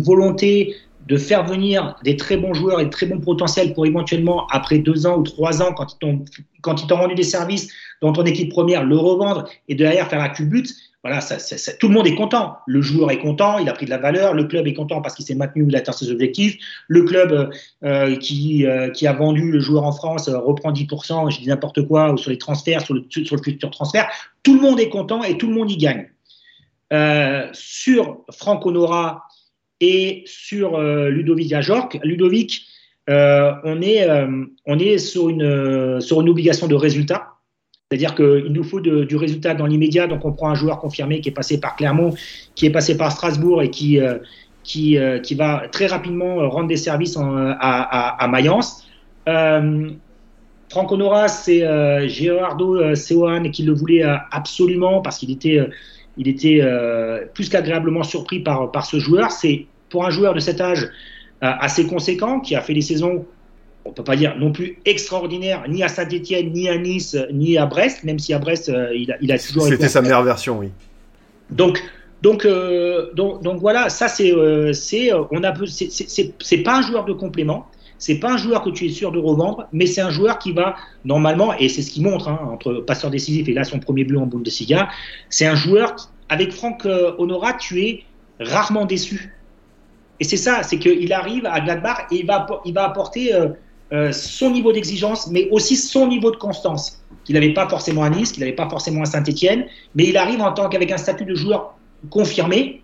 volonté de faire venir des très bons joueurs et de très bons potentiels pour éventuellement, après deux ans ou trois ans, quand ils t'ont, rendu des services dans ton équipe première, le revendre et derrière faire un culbut, voilà, ça, tout le monde est content. Le joueur est content, il a pris de la valeur, le club est content parce qu'il s'est maintenu, il a atteint ses objectifs. Le club euh, euh, qui, euh, qui a vendu le joueur en France reprend 10%, je dis n'importe quoi, sur les transferts, sur le, sur le futur transfert. Tout le monde est content et tout le monde y gagne. Sur Franck Honora et sur Ludovic Ajorc, Ludovic, on, est, on est sur une, sur une obligation de résultat. C'est-à-dire qu'il nous faut du résultat dans l'immédiat. Donc, on prend un joueur confirmé qui est passé par Clermont, qui est passé par Strasbourg et qui, euh, qui, euh, qui va très rapidement euh, rendre des services à, Mayence. Euh, Franck Honora, c'est Gerardo Seoane qui le voulait absolument parce qu'il était, il était plus qu'agréablement surpris par, par ce joueur. C'est pour un joueur de cet âge assez conséquent qui a fait des saisons, on peut pas dire non plus extraordinaires, ni à Saint-Etienne, ni à Nice, ni à Brest, même si à Brest, euh, il, a, il a toujours été C'était sa meilleure version, oui. donc, donc, euh, donc, donc voilà, ça c'est, euh, c'est, euh, on a, peu- c'est, c'est- c'est, c'est pas un joueur de complément, c'est pas un joueur que tu es sûr de revendre, mais c'est un joueur qui va normalement, et c'est ce qu'il montre hein, entre passeur décisif et là son premier but en Bundesliga, c'est un joueur qui- avec Franck Honora, tu es rarement déçu. Et c'est ça, c'est qu'il arrive à Gladbach et il va, il va apporter euh, son niveau d'exigence, mais aussi son niveau de constance qu'il n'avait pas forcément à Nice, qu'il n'avait pas forcément à Saint-Etienne, mais il arrive en tant qu'avec un statut de joueur confirmé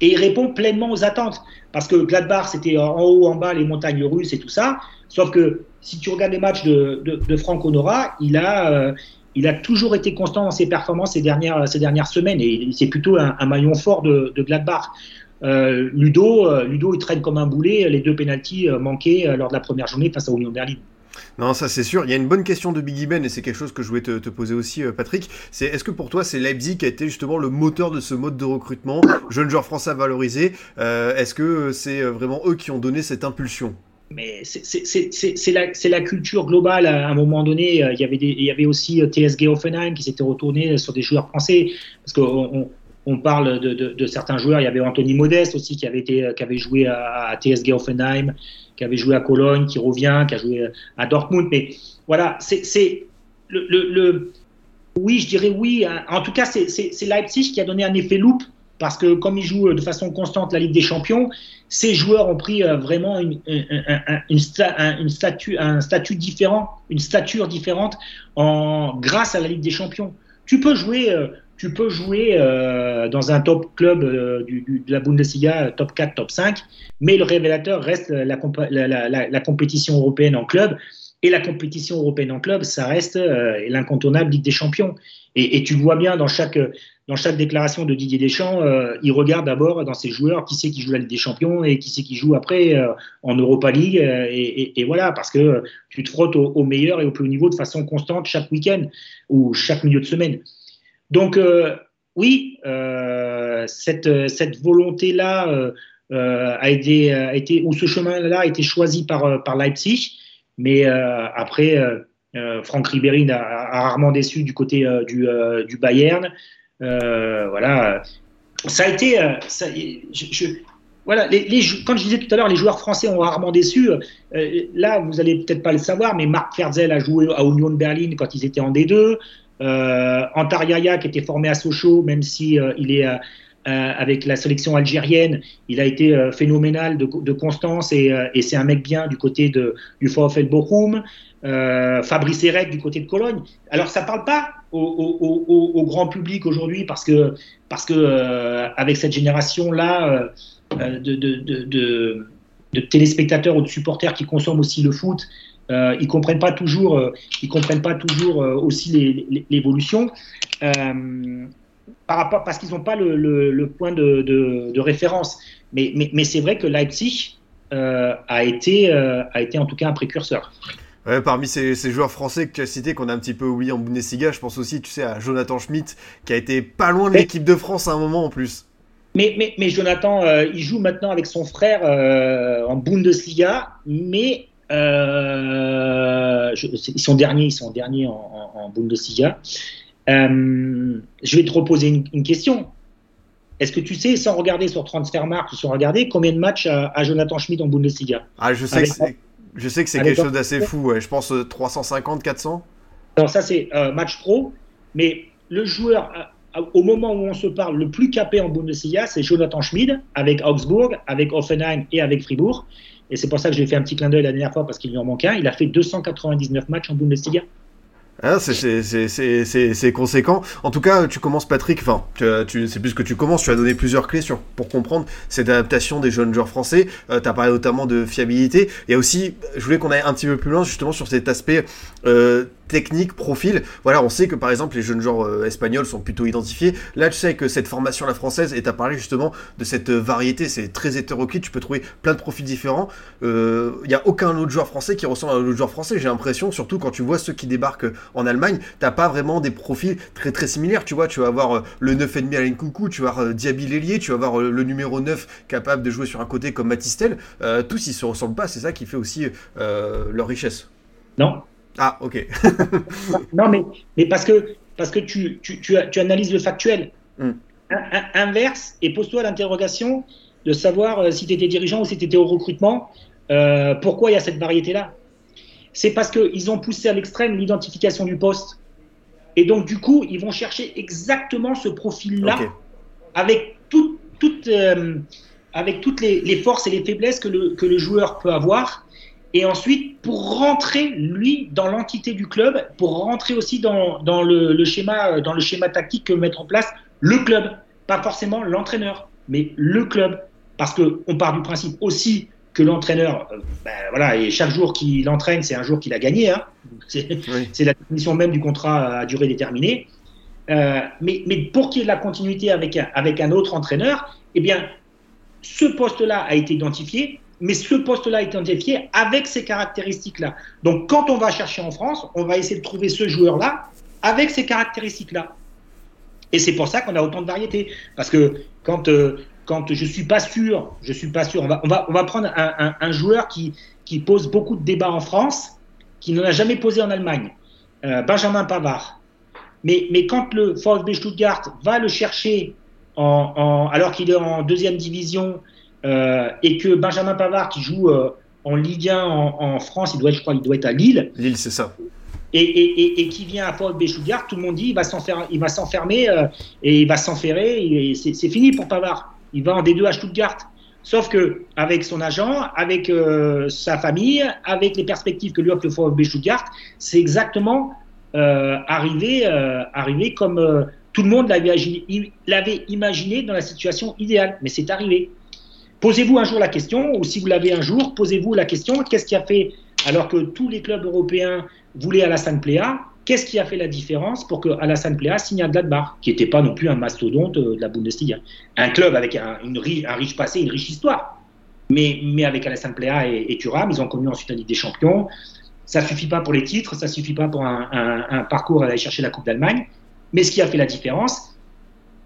et il répond pleinement aux attentes. Parce que Gladbach, c'était en haut, en bas, les montagnes russes et tout ça. Sauf que si tu regardes les matchs de, de, de Franck Honora, il a, euh, il a toujours été constant dans ses performances ces dernières, ces dernières semaines et c'est plutôt un, un, maillon fort de, de Gladbach. Euh, Ludo, euh, Ludo, il traîne comme un boulet les deux pénalties euh, manqués lors de la première journée face à Union Berlin. Non, ça c'est sûr. Il y a une bonne question de Biggie Ben et c'est quelque chose que je voulais te, te poser aussi, Patrick. C'est est-ce que pour toi c'est Leipzig qui a été justement le moteur de ce mode de recrutement, jeunes joueurs français à valoriser euh, Est-ce que c'est vraiment eux qui ont donné cette impulsion? Mais c'est la, la, culture globale. À un moment donné, il y avait, des, il y avait aussi TSG Offenheim qui s'était retourné sur des joueurs français. Parce qu'on on parle de, certains joueurs. Il y avait Anthony Modeste aussi qui avait, avait joué à, TSG Offenheim, qui avait joué à Cologne, qui revient, qui a joué à Dortmund. Mais voilà, c'est le, Oui, je dirais oui. En tout cas, c'est Leipzig qui a donné un effet loupe parce que comme ils jouent de façon constante la Ligue des Champions, ces joueurs ont pris vraiment une, une statue, un statut différent, une stature différente en, grâce à la Ligue des Champions. Tu peux jouer, tu peux jouer euh, dans un top club euh, de la Bundesliga, top 4, top 5, mais le révélateur reste la, compétition européenne en club. Et la compétition européenne en club, ça reste euh, l'incontournable Ligue des Champions. Et, et, tu vois bien dans chaque, dans chaque déclaration de Didier Deschamps, euh, il regarde d'abord dans ses joueurs qui c'est qui joue la Ligue des Champions et qui c'est qui joue après euh, en Europa League. Et, voilà, parce que tu te frottes au, au, meilleur et au plus haut niveau de façon constante chaque week-end ou chaque milieu de semaine. Donc euh, oui, euh, cette, volonté-là euh, a, été, ou ce chemin-là a été choisi par, par Leipzig, mais après, Franck Ribéry a, rarement déçu du côté du, Bayern. voilà, ça a été, je, voilà, quand je disais tout à l'heure, les joueurs français ont rarement déçu. Là, vous allez peut-être pas le savoir, mais Marc Ferzel a joué à Union de Berlin quand ils étaient en D2. Euh, Antariaya, qui était formé à Sochaux, même si euh, il est euh, avec la sélection algérienne, il a été euh, phénoménal de, constance et, c'est un mec bien du côté de, du VfL Bochum. Fabrice Erec du côté de Cologne. Alors ça parle pas au, grand public aujourd'hui parce que parce que avec cette génération là de, téléspectateurs ou de supporters qui consomment aussi le foot, euh, ils comprennent pas toujours, euh, ils comprennent pas toujours euh, aussi l'évolution par rapport parce qu'ils n'ont pas le, le, le, point de, de, de référence. Mais, mais, mais c'est vrai que Leipzig a été a été en tout cas un précurseur. Ouais, parmi ces, ces, joueurs français que tu as cités, qu'on a un petit peu oublié en Bundesliga, je pense aussi, tu sais, à Jonathan Schmidt, qui a été pas loin de l'équipe de France à un moment en plus. Mais, mais, mais Jonathan, il joue maintenant avec son frère en Bundesliga, mais je, ils sont derniers, ils sont derniers en, en, en Bundesliga. Euh, je vais te reposer une, une question. Est-ce que tu sais, sans regarder sur Transfermarkt ou sans regarder, combien de matchs a, a Jonathan Schmidt en Bundesliga? Ah, je sais avec, que c'est, je sais que c'est quelque chose d'assez fou. Ouais. Je pense 350, 400. Alors ça, c'est euh, match pro. Mais le joueur, au moment où on se parle, le plus capé en Bundesliga, c'est Jonathan Schmid avec Augsburg, avec Offenheim et avec Fribourg. Et c'est pour ça que j'ai fait un petit clin d'œil la dernière fois parce qu'il lui en manque un. Il a fait 299 matchs en Bundesliga. Ah, c'est conséquent. En tout cas, tu commences, Patrick, enfin, c'est plus que tu commences, tu as donné plusieurs clés sur, pour comprendre cette adaptation des jeunes joueurs français. Euh, tu as parlé notamment de fiabilité. Et aussi, je voulais qu'on aille un petit peu plus loin, justement, sur cet aspect euh, technique, profil. Voilà, on sait que par exemple les jeunes joueurs euh, espagnols sont plutôt identifiés. Là, tu sais que cette formation la française, tu as parlé justement de cette variété, c'est très hétéroclite, tu peux trouver plein de profils différents. Il euh, n'y a aucun autre joueur français qui ressemble à un autre joueur français, j'ai l'impression, surtout quand tu vois ceux qui débarquent en Allemagne, t'as pas vraiment des profils très très similaires, tu vois, tu vas avoir euh, le 9,5 Alain Coucou, tu vas avoir euh, Diaby Lélier, tu vas avoir euh, le numéro 9 capable de jouer sur un côté comme Matistel, euh, tous ils se ressemblent pas, c'est ça qui fait aussi leur richesse. Non, ah, ok. non, mais, mais parce que, parce que tu, tu, tu, tu analyses le factuel. Mm. Inverse, et pose-toi l'interrogation de savoir euh, si tu étais dirigeant ou si tu étais au recrutement, euh, pourquoi il y a cette variété-là? C'est parce qu'ils ont poussé à l'extrême l'identification du poste. Et donc, du coup, ils vont chercher exactement ce profil-là okay. avec, tout, tout, euh, avec toutes les, les, forces et les faiblesses que le, que le joueur peut avoir et ensuite pour rentrer lui dans l'entité du club, pour rentrer aussi dans, dans le, le, schéma dans le schéma tactique que mettre en place le club, pas forcément l'entraîneur. mais le club. Parce qu'on part du principe aussi que l'entraîneur, euh, ben, voilà, et chaque jour qu'il entraîne, c'est un jour qu'il a gagné. Hein. C'est oui. la définition même du contrat à durée déterminée. Euh, mais, mais, pour qu'il y ait de la continuité avec un, avec un autre entraîneur, eh bien, ce poste-là a été identifié, mais ce poste-là été identifié avec ces caractéristiques-là. Donc, quand on va chercher en France, on va essayer de trouver ce joueur-là avec ces caractéristiques-là. Et c'est pour ça qu'on a autant de variétés. Parce que quand, euh, quand je suis pas sûr, je suis pas sûr, on va, on va, on va prendre un, un, joueur qui, qui pose beaucoup de débats en France, qui n'en a jamais posé en Allemagne, euh, Benjamin Pavard. Mais, mais quand le VfB Stuttgart va le chercher alors qu'il est en deuxième division et que Benjamin Pavard qui joue euh, en Ligue 1 en, en, France, il doit être, je crois, il doit être à Lille. Lille, c'est ça. Et, et, et, qui vient à VfB Stuttgart, tout le monde dit il va s'enfermer, il va s'enfermer euh, et il va s'enferrer. C'est fini pour Pavard. Il va en D2 à Stuttgart. Sauf que avec son agent, avec euh, sa famille, avec les perspectives que lui offre le VfB Stuttgart, c'est exactement euh, arrivé, euh, arrivé comme euh, tout le monde l'avait imaginé dans la situation idéale. Mais c'est arrivé. Posez-vous un jour la question, ou si vous l'avez un jour, posez-vous la question qu'est-ce qui a fait, alors que tous les clubs européens voulaient Alassane Pléa, qu'est-ce qui a fait la différence pour que Alassane Pléa signe à Gladbach, qui n'était pas non plus un mastodonte de la Bundesliga Un club avec un, riche passé, une riche histoire. Mais, mais avec Alassane Pléa et, et Thuram, ils ont connu ensuite la Ligue des Champions. Ça ne suffit pas pour les titres, ça ne suffit pas pour un parcours à aller chercher la Coupe d'Allemagne. Mais ce qui a fait la différence,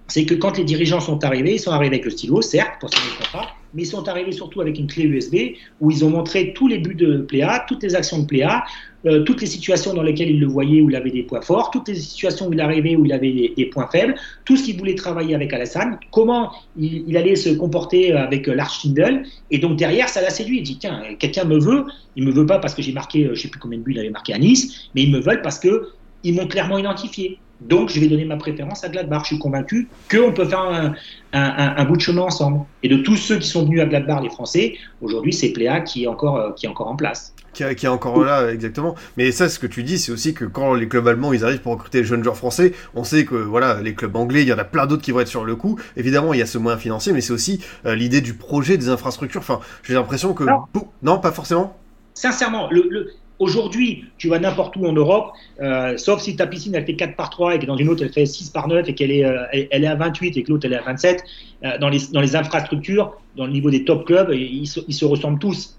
c'est que quand les dirigeants sont arrivés, ils sont arrivés avec le stylo, certes, pour signer le contrat, mais ils sont arrivés surtout avec une clé USB où ils ont montré tous les buts de Pléa, toutes les actions de Pléa, euh, toutes les situations dans lesquelles il le voyait où il avait des points forts, toutes les situations où il arrivait où il avait des, points faibles, tout ce qu'il voulait travailler avec Alassane, comment il, allait se comporter avec Lars Schindel, et donc derrière, ça l'a séduit. Il dit tiens, quelqu'un me veut, il me veut pas parce que j'ai marqué, je sais plus combien de buts il avait marqué à Nice, mais ils me veulent parce que ils m'ont clairement identifié. Donc, je vais donner ma préférence à Gladbach. Je suis convaincu qu'on peut faire un, un, un, bout de chemin ensemble. Et de tous ceux qui sont venus à Gladbach, les Français, aujourd'hui, c'est Pléa qui est encore, qui est encore en place. Qui, qui est encore là, exactement. Mais ça, ce que tu dis, c'est aussi que quand les clubs allemands, ils arrivent pour recruter les jeunes joueurs français, on sait que voilà, les clubs anglais, il y en a plein d'autres qui vont être sur le coup. Évidemment, il y a ce moyen financier, mais c'est aussi euh, l'idée du projet, des infrastructures. Enfin, j'ai l'impression que... Non. non, pas forcément? Sincèrement, le, le Aujourd'hui, tu vas n'importe où en Europe, euh, sauf si ta piscine elle fait 4 par 3 et que dans une autre elle fait 6 par 9 et qu'elle est, euh, elle, est à 28 et que l'autre elle est à 27, euh, dans, les, dans les infrastructures, dans le niveau des top clubs, ils se, ils se ressemblent tous.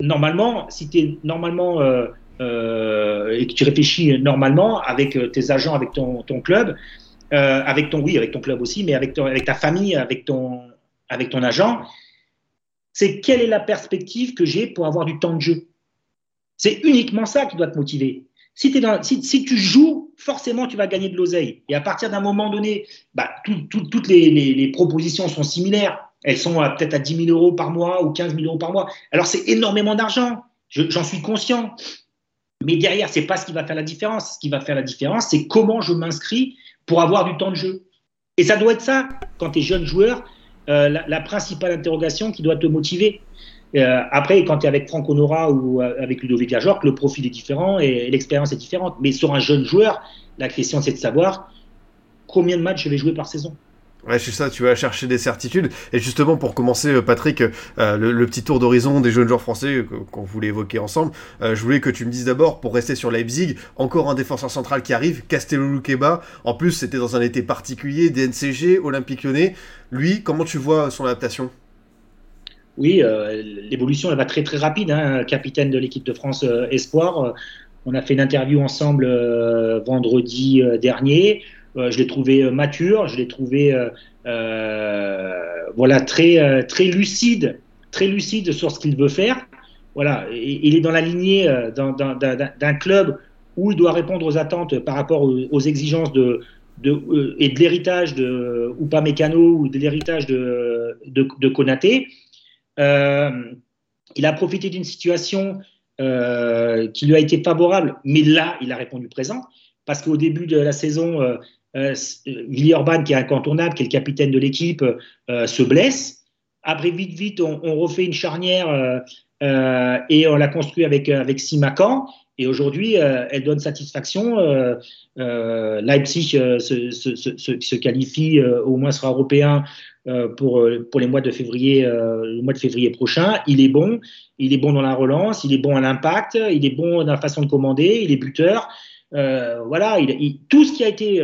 Normalement, si tu es normalement et que tu réfléchis normalement avec tes agents, avec ton, ton club, avec ton oui, avec ton club aussi, mais avec, ton, avec ta famille, avec ton, avec ton agent, c'est quelle est la perspective que j'ai pour avoir du temps de jeu? C'est uniquement ça qui doit te motiver. Si, tu joues, forcément, tu vas gagner de l'oseille. Et à partir d'un moment donné, bah, tout, tout, toutes les, propositions sont similaires. Elles sont peut-être à 10 000 euros par mois ou 15 000 euros par mois. Alors, c'est énormément d'argent. J'en suis conscient. Mais derrière, c'est pas ce qui va faire la différence. Ce qui va faire la différence, c'est comment je m'inscris pour avoir du temps de jeu. Et ça doit être ça, quand tu es jeune joueur, euh, la principale interrogation qui doit te motiver. Euh, après, quand tu es avec Franck Honora ou euh, avec Ludovic Ajorc, le profil est différent et l'expérience est différente. Mais sur un jeune joueur, la question c'est de savoir combien de matchs je vais jouer par saison. Ouais, c'est ça, tu vas chercher des certitudes. Et justement, pour commencer, euh, Patrick, le, petit tour d'horizon des jeunes joueurs français qu'on voulait évoquer ensemble, je voulais que tu me dises d'abord, pour rester sur Leipzig, encore un défenseur central qui arrive, Castello Luqueba. En plus, c'était dans un été particulier, DNCG, Olympique lyonnais. Lui, comment tu vois son adaptation? Oui, euh, l'évolution va très très rapide. Hein, capitaine de l'équipe de France euh, Espoir. on a fait une interview ensemble euh, vendredi dernier. je l'ai trouvé mature, je l'ai trouvé voilà très très lucide, très lucide sur ce qu'il veut faire. Voilà, il est dans la lignée d'un club où il doit répondre aux attentes par rapport aux, exigences de, et de l'héritage de ou pas Mécano ou de l'héritage de, de, de Konaté. Euh, il a profité d'une situation euh, qui lui a été favorable, mais là, il a répondu présent, parce qu'au début de la saison, euh, euh, qui est incontournable, qui est le capitaine de l'équipe, se blesse. Après, vite, vite, on, refait une charnière et on l'a construit avec, avec Simacan. Et aujourd'hui, elle donne satisfaction. Leipzig se, se, se, se, qualifie, au moins sera européen pour, pour les mois de février, le mois de février prochain. Il est bon. Il est bon dans la relance. Il est bon à l'impact. Il est bon dans la façon de commander. Il est buteur. voilà, il, tout ce qui a été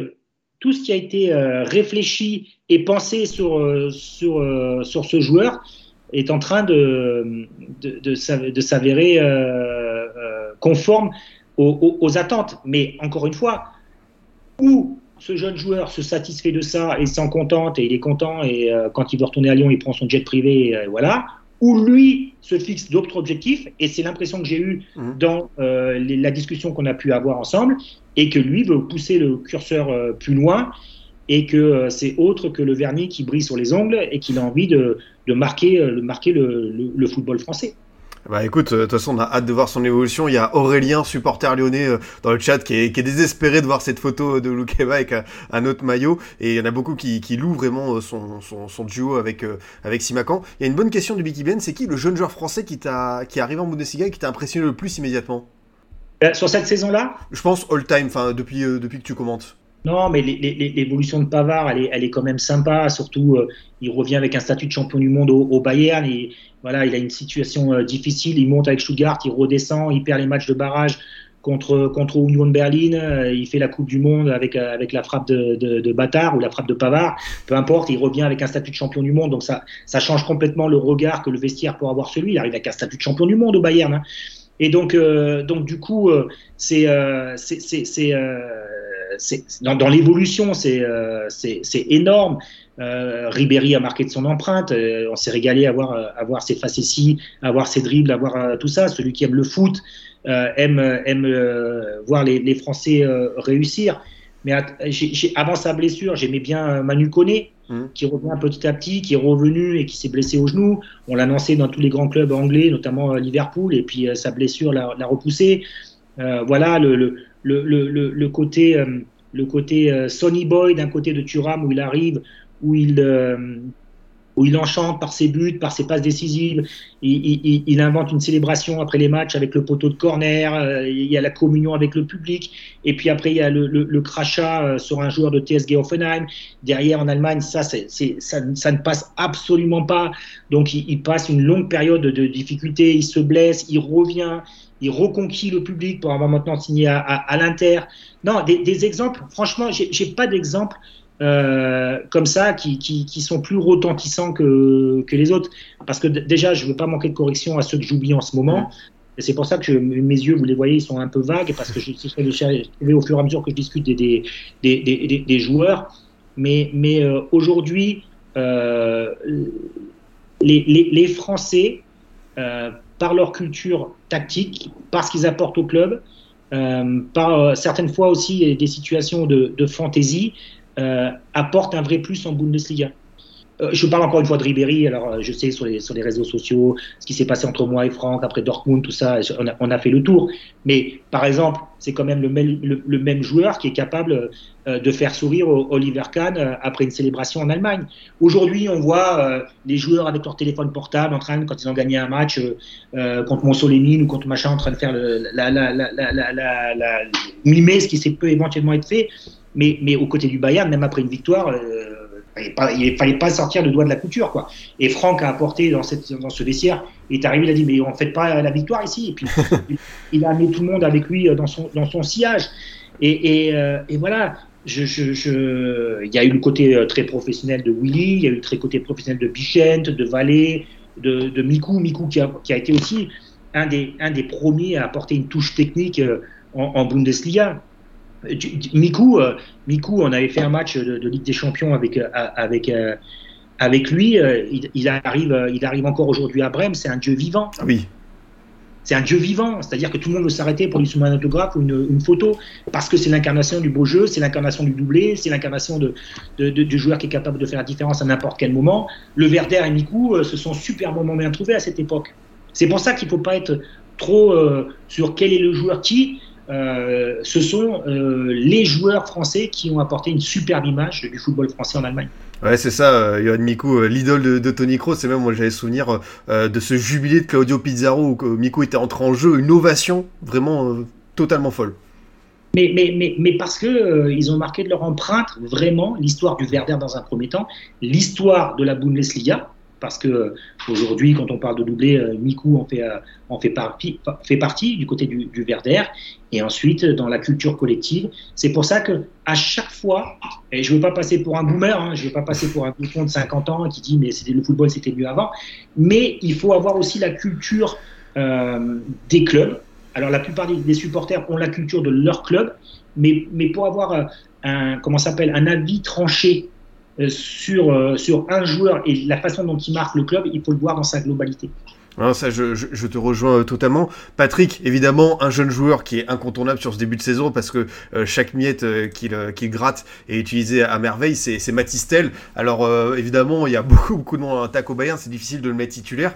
tout ce qui a été réfléchi et pensé sur, sur, sur ce joueur, est en train de, de, de, s'avérer euh, euh, conforme aux, attentes. Mais encore une fois, où ce jeune joueur se satisfait de ça et s'en contente et il est content et euh, quand il veut retourner à Lyon, il prend son jet privé, et, voilà. Ou lui se fixe d'autres objectifs et c'est l'impression que j'ai eue mmh. dans la discussion qu'on a pu avoir ensemble et que lui veut pousser le curseur plus loin et que euh, c'est autre que le vernis qui brille sur les ongles et qu'il a envie de, de marquer, euh, marquer le, le, football français. Bah écoute, euh, de toute façon, on a hâte de voir son évolution. Il y a Aurélien, supporter lyonnais, dans le chat, qui est, qui est désespéré de voir cette photo de Loukeba avec un, autre maillot. Et il y en a beaucoup qui, qui louent vraiment son, son, son duo avec, avec Simacan. Il y a une bonne question du Biki Ben, c'est qui le jeune joueur français qui, t'a, qui est arrivé en Bundesliga et qui t'a impressionné le plus immédiatement? Sur cette saison-là? Je pense all-time, enfin depuis, depuis que tu commentes. Non, mais l'évolution de Pavard, elle est, elle est, quand même sympa. Surtout, euh, il revient avec un statut de champion du monde au, Bayern. Et, voilà, il a une situation euh, difficile. Il monte avec Stuttgart, il redescend, il perd les matchs de barrage contre, contre Union Berlin. Euh, il fait la Coupe du Monde avec, avec la frappe de, de, de Bâtard ou la frappe de Pavard. Peu importe, il revient avec un statut de champion du monde. Donc ça, ça change complètement le regard que le vestiaire peut avoir sur lui. Il arrive avec un statut de champion du monde au Bayern. Hein. Et donc, donc du coup, c'est dans, dans l'évolution, c'est euh, énorme. Euh, Ribéry a marqué de son empreinte. Euh, on s'est régalé à voir, à voir ses facéties, à voir ses dribbles, à voir tout ça. Celui qui aime le foot aime, aime voir les, les Français réussir. Mais avant sa blessure, j'aimais bien Manu Koné, mmh. qui revient petit à petit, qui est revenu et qui s'est blessé au genou. On l'a lancé dans tous les grands clubs anglais, notamment Liverpool, et puis sa blessure l'a repoussé. voilà, le, le, le, le, le côté, le côté euh, euh, Sonny Boy d'un côté de Turam où il arrive, où il, euh, où il enchante par ses buts, par ses passes décisives. Il, invente une célébration après les matchs avec le poteau de corner. il y a la communion avec le public. Et puis après, il y a le, le, crachat sur un joueur de TSG Offenheim. Derrière, en Allemagne, ça, ça, ça, ne passe absolument pas. Donc, il, il, passe une longue période de difficulté. Il se blesse, il revient il reconquit le public pour avoir maintenant signé à, à, l'Inter. Non, des, exemples, franchement, j'ai pas d'exemples euh, comme ça qui, qui, sont plus retentissants que, que les autres. Parce que déjà, je ne veux pas manquer de correction à ceux que j'oublie en ce moment. Et c'est pour ça que mes yeux, vous les voyez, ils sont un peu vagues parce que je suis de au fur et à mesure que je discute des, des, des, des joueurs. Mais, mais euh, aujourd'hui, euh, les, les, les, Français, euh, par leur culture tactique, par ce qu'ils apportent au club, euh, par euh, certaines fois aussi des situations de, fantaisie, euh, apportent un vrai plus en Bundesliga. Euh, je parle encore une fois de Ribéry. Alors, euh, je sais sur les, réseaux sociaux ce qui s'est passé entre moi et Franck après Dortmund, tout ça. On a, fait le tour. Mais par exemple, c'est quand même le même, joueur qui est capable euh, de faire sourire Oliver Kahn après une célébration en Allemagne. Aujourd'hui, on voit les joueurs avec leur téléphone portable en train, quand ils ont gagné un match contre Monsolémine ou contre machin, en train de faire la, la, mimer ce qui peut éventuellement être fait. Mais, mais aux côtés du Bayern, même après une victoire, il ne fallait pas sortir le doigt de la couture. Quoi. Et Franck a apporté dans, cette, dans ce vestiaire, il est arrivé, il a dit, mais on ne fait pas la victoire ici. Et puis, il a amené tout le monde avec lui dans son, dans son sillage. Et, et, euh, et voilà, je, je, je, il y a eu le côté euh, très professionnel de Willy, il y a eu le très côté professionnel de Bichent, de Vallée, de, de Miku, Miku qui a, qui a été aussi un des, un des premiers à apporter une touche technique euh, en, en Bundesliga. Miku, euh, Miku, on avait fait un match de, Ligue des Champions avec, euh, avec, euh, avec lui. Il, arrive, il arrive encore aujourd'hui à Brême. C'est un dieu vivant. Ah oui. C'est un dieu vivant, c'est-à-dire que tout le monde veut s'arrêter pour lui soumettre un autographe ou une, photo, parce que c'est l'incarnation du beau jeu, c'est l'incarnation du doublé, c'est l'incarnation de, du joueur qui est capable de faire la différence à n'importe quel moment. Le Verder et Miku se sont superbement bien trouvés à cette époque. C'est pour ça qu'il ne faut pas être trop sur quel est le joueur qui, euh, ce sont euh, les joueurs français qui ont apporté une superbe image du football français en Allemagne. Ouais, c'est ça, euh, Johan Miku, l'idole de, Tony Kroos. C'est même, moi, j'avais souvenir de ce jubilé de Claudio Pizarro où Miku était entré en jeu, une ovation vraiment totalement folle. Mais, mais, mais, mais parce que ils ont marqué de leur empreinte vraiment l'histoire du Werder dans un premier temps, l'histoire de la Bundesliga, parce que aujourd'hui, quand on parle de doublé, euh, Miku en fait, euh, en fait, partie, fait partie du côté du, Werder, et ensuite dans la culture collective. C'est pour ça que à chaque fois, et je ne veux pas passer pour un boomer, hein, je ne veux pas passer pour un bouton de 50 ans qui dit mais le football, c'était mieux avant, mais il faut avoir aussi la culture euh, des clubs. Alors la plupart des, supporters ont la culture de leur club, mais, mais pour avoir un comment s'appelle un avis tranché sur, euh, sur un joueur et la façon dont il marque le club, il faut le voir dans sa globalité. Non, ça, je, je, te rejoins euh, totalement. Patrick, évidemment, un jeune joueur qui est incontournable sur ce début de saison parce que euh, chaque miette euh, qu'il qu gratte est utilisée à merveille, c'est Matistel. Alors, évidemment, il y a beaucoup, beaucoup de monde en attaque au Bayern, c'est difficile de le mettre titulaire.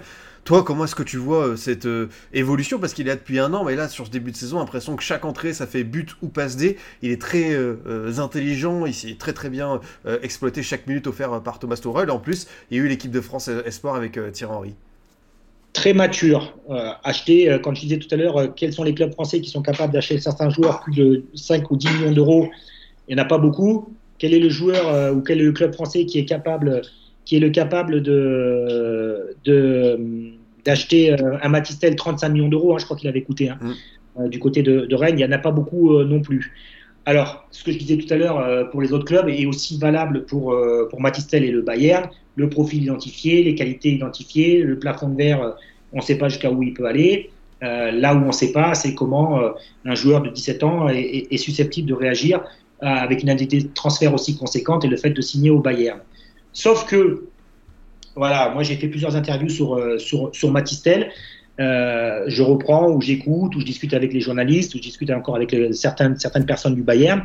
Toi, comment est-ce que tu vois cette euh, évolution? Parce qu'il est là depuis un an, mais là, sur ce début de saison, l'impression que chaque entrée, ça fait but ou passe D. Il est très euh, intelligent, il sait très très bien euh, exploiter chaque minute offerte par Thomas Tuchel. En plus, il y a eu l'équipe de France Espoir avec Thierry Henry. Très mature. acheter, quand je disais tout à l'heure, quels sont les clubs français qui sont capables d'acheter certains joueurs plus de 5 ou 10 millions d'euros? Il n'y en a pas beaucoup. Quel est le joueur ou quel est le club français qui est capable qui est le capable de, de d'acheter euh, un Matistel 35 millions d'euros, hein, je crois qu'il avait coûté, hein, mm. euh, du côté de, de, Rennes, il n'y en a pas beaucoup euh, non plus. Alors, ce que je disais tout à l'heure pour les autres clubs est aussi valable pour, pour Matistel et le Bayern, le profil identifié, les qualités identifiées, le plafond de verre, on ne sait pas jusqu'à où il peut aller. là où on ne sait pas, c'est comment un joueur de 17 ans est, est, est susceptible de réagir avec une indemnité de transfert aussi conséquente et le fait de signer au Bayern. Sauf que, voilà, moi j'ai fait plusieurs interviews sur, euh, sur, sur Matistel. Euh, je reprends ou j'écoute ou je discute avec les journalistes ou je discute encore avec les, certaines, certaines personnes du Bayern.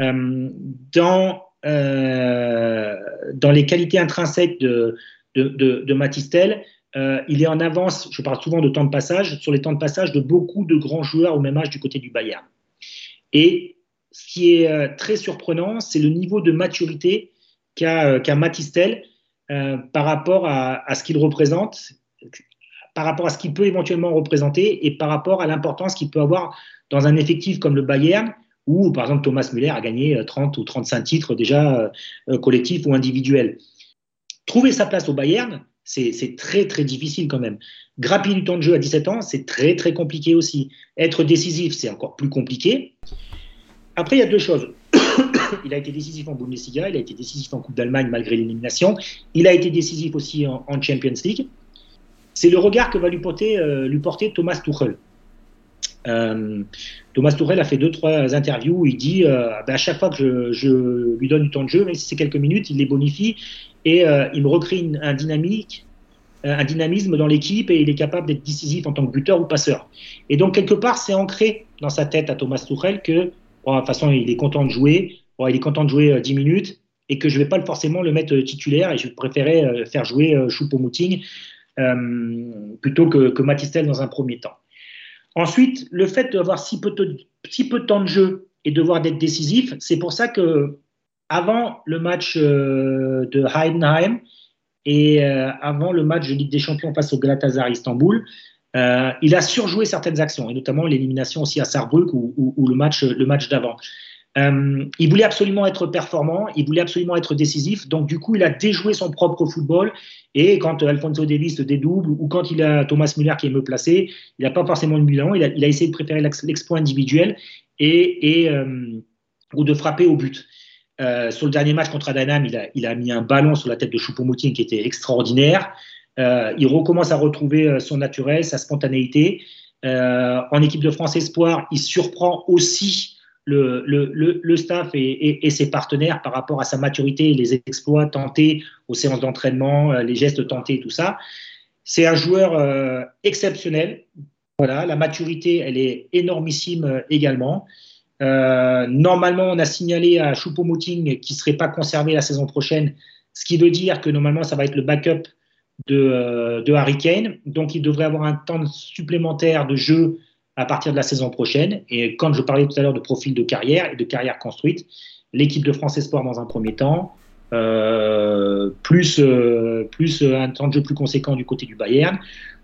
Euh, dans, euh, dans les qualités intrinsèques de, de, de, Matistel, euh, il est en avance, je parle souvent de temps de passage, sur les temps de passage de beaucoup de grands joueurs au même âge du côté du Bayern. Et ce qui est euh, très surprenant, c'est le niveau de maturité qu'a qu Matistel euh, par rapport à, ce qu'il représente, par rapport à ce qu'il peut éventuellement représenter et par rapport à l'importance qu'il peut avoir dans un effectif comme le Bayern, où par exemple Thomas Müller a gagné 30 ou 35 titres déjà euh, collectifs ou individuels. Trouver sa place au Bayern, c'est très très difficile quand même. Grappiller du temps de jeu à 17 ans, c'est très très compliqué aussi. Être décisif, c'est encore plus compliqué. Après, il y a deux choses il a été décisif en Bundesliga, il a été décisif en Coupe d'Allemagne malgré l'élimination, il a été décisif aussi en, Champions League. C'est le regard que va lui porter, euh, Thomas Tuchel. Euh, Thomas Tuchel a fait deux, trois interviews où il dit euh, ben à chaque fois que je, lui donne du temps de jeu, même si c'est quelques minutes, il les bonifie et il me recrée un dynamique un dynamisme dans l'équipe et il est capable d'être décisif en tant que buteur ou passeur. Et donc, quelque part, c'est ancré dans sa tête à Thomas Tuchel que, de toute façon, il est content de jouer, il est content de jouer euh, 10 minutes et que je ne vais pas forcément le mettre titulaire et je préférais euh, faire jouer euh, Choupo-Moting euh, plutôt que, Matistel dans un premier temps. Ensuite, le fait d'avoir si peu, de, temps de jeu et devoir d'être décisif, c'est pour ça que avant le match euh, de Heidenheim et euh, avant le match de Ligue des Champions face au Galatasaray Istanbul, euh, il a surjoué certaines actions, et notamment l'élimination aussi à Saarbrück ou, le match, le match d'avant. Euh, il voulait absolument être performant, il voulait absolument être décisif, donc du coup il a déjoué son propre football et quand Alfonso Davis dédouble ou quand il a Thomas Müller qui est mieux placé, il n'a pas forcément le bilan, il a, essayé de préférer l'exploit individuel et, euh, ou de frapper au but. Sur le dernier match contre Adanam, il a, il a mis un ballon sur la tête de Choupo-Moting qui était extraordinaire. Euh, il recommence à retrouver son naturel, sa spontanéité. en équipe de France Espoir, il surprend aussi le, staff et, et, et, ses partenaires par rapport à sa maturité, les exploits tentés aux séances d'entraînement, euh, les gestes tentés, tout ça. C'est un joueur euh, exceptionnel. Voilà, la maturité, elle est énormissime euh, également. Euh, normalement, on a signalé à Choupo-Moting qui ne serait pas conservé la saison prochaine, ce qui veut dire que normalement, ça va être le backup de, euh, de Harry Kane. Donc, il devrait avoir un temps supplémentaire de jeu à partir de la saison prochaine. Et quand je parlais tout à l'heure de profil de carrière et de carrière construite, l'équipe de France Espoir dans un premier temps, euh, plus, euh, plus un temps de jeu plus conséquent du côté du Bayern,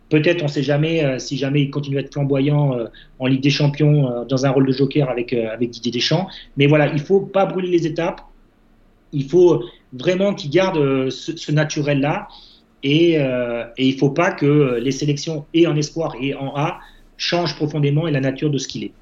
Peut-être, on ne sait jamais si jamais il continue à être flamboyant en Ligue des Champions dans un rôle de joker avec, avec Didier Deschamps. Mais voilà, il ne faut pas brûler les étapes. Il faut vraiment qu'il garde ce, naturel-là. Et, et, il ne faut pas que les sélections, et en espoir et en A, changent profondément et la nature de ce qu'il est.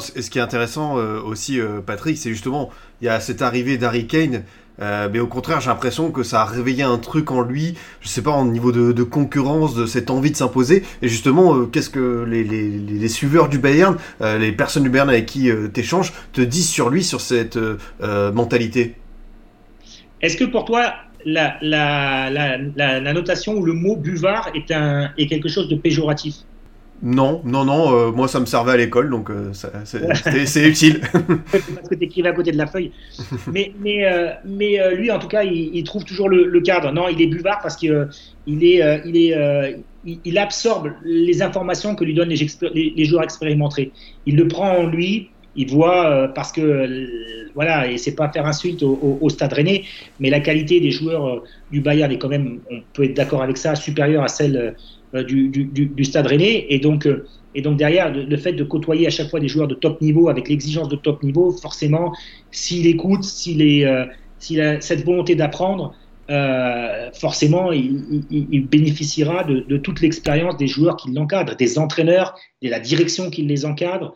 ce qui est intéressant aussi, Patrick, c'est justement, il y a cette arrivée d'Harry Kane euh, mais au contraire, j'ai l'impression que ça a réveillé un truc en lui, je sais pas, au niveau de, concurrence, de cette envie de s'imposer. Et justement, euh, qu'est-ce que les, les, suiveurs du Bayern, euh, les personnes du Bayern avec qui tu échanges, te disent sur lui, sur cette mentalité? Est-ce que pour toi, la, la, la, notation ou le mot buvard est, un, est quelque chose de péjoratif non, non, non, euh, moi ça me servait à l'école, donc euh, c'est utile. Parce que tu écrivais à côté de la feuille. Mais, mais, euh, mais lui, en tout cas, il, trouve toujours le, cadre. Non, il est buvard parce qu'il il est, il, est, il, absorbe les informations que lui donnent les, les, joueurs expérimentés. Il le prend en lui, il voit, parce que, voilà, et c'est pas faire insulte au, au, stade rennais, mais la qualité des joueurs du Bayern est quand même, on peut être d'accord avec ça, supérieure à celle euh, du, du, stade rennais. Et donc, euh, et donc derrière, le, fait de côtoyer à chaque fois des joueurs de top niveau avec l'exigence de top niveau, forcément, s'il écoute, s'il est, euh, s'il a cette volonté d'apprendre, forcément, il, bénéficiera de, toute l'expérience des joueurs qui l'encadrent, des entraîneurs, de la direction qui les encadre,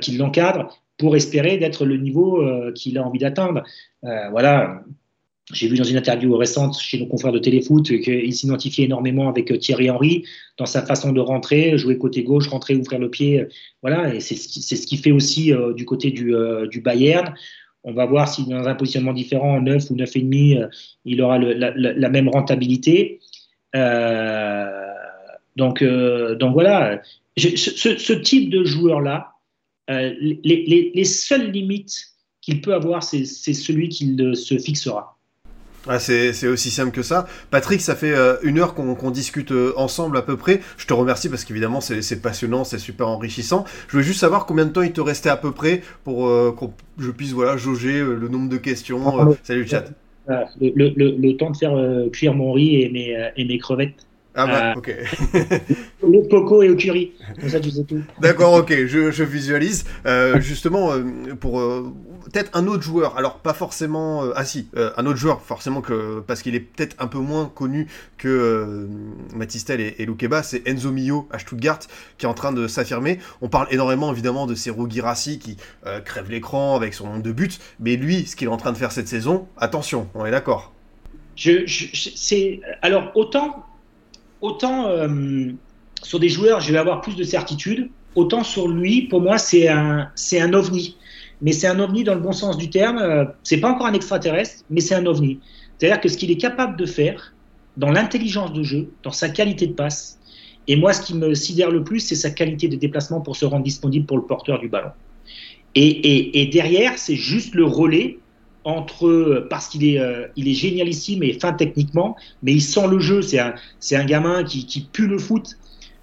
qui l'encadre, pour espérer d'être le niveau qu'il a envie d'atteindre. voilà, j'ai vu dans une interview récente chez nos confrères de téléfoot qu'il s'identifiait énormément avec euh, Thierry Henry dans sa façon de rentrer, jouer côté gauche, rentrer, ouvrir le pied. Voilà, et c'est ce qui fait aussi euh, du côté du, euh, Bayern. On va voir si dans un positionnement différent, en 9 ou 9,5, il aura la, même rentabilité. donc, donc voilà, ce, type de joueur-là, les, les, les seules limites qu'il peut avoir, c'est celui qu'il se fixera. Ah, c'est aussi simple que ça. Patrick, ça fait euh, une heure qu'on discute euh, ensemble à peu près. Je te remercie parce qu'évidemment c'est passionnant, c'est super enrichissant. Je voulais juste savoir combien de temps il te restait à peu près pour euh, que je puisse voilà, jauger le nombre de questions. Ah, salut le chat. Le, temps de faire cuire mon riz et mes, et mes crevettes. Ah bah, ok. le coco et au curry. Comme ça, tu sais tout. D'accord, ok, je, visualise. justement, pour peut-être un autre joueur, alors pas forcément, euh, ah si, euh, un autre joueur forcément que parce qu'il est peut-être un peu moins connu que euh, Matistel et, et Loukeba, c'est Enzo Mio à Stuttgart qui est en train de s'affirmer. On parle énormément évidemment de Serou Girassi qui crève l'écran avec son nombre de buts, mais lui, ce qu'il est en train de faire cette saison, attention, on est d'accord. Je, c'est alors autant autant sur des joueurs, je vais avoir plus de certitude. Autant sur lui, pour moi, c'est un, un ovni mais c'est un ovni dans le bon sens du terme. Euh, c'est pas encore un extraterrestre, mais c'est un ovni. C'est-à-dire que ce qu'il est capable de faire dans l'intelligence de jeu, dans sa qualité de passe, et moi, ce qui me sidère le plus, c'est sa qualité de déplacement pour se rendre disponible pour le porteur du ballon. Et, derrière, c'est juste le relais entre parce qu'il est, euh, il est génialissime et fin techniquement, mais il sent le jeu. C'est un, c'est un gamin qui, qui pue le foot.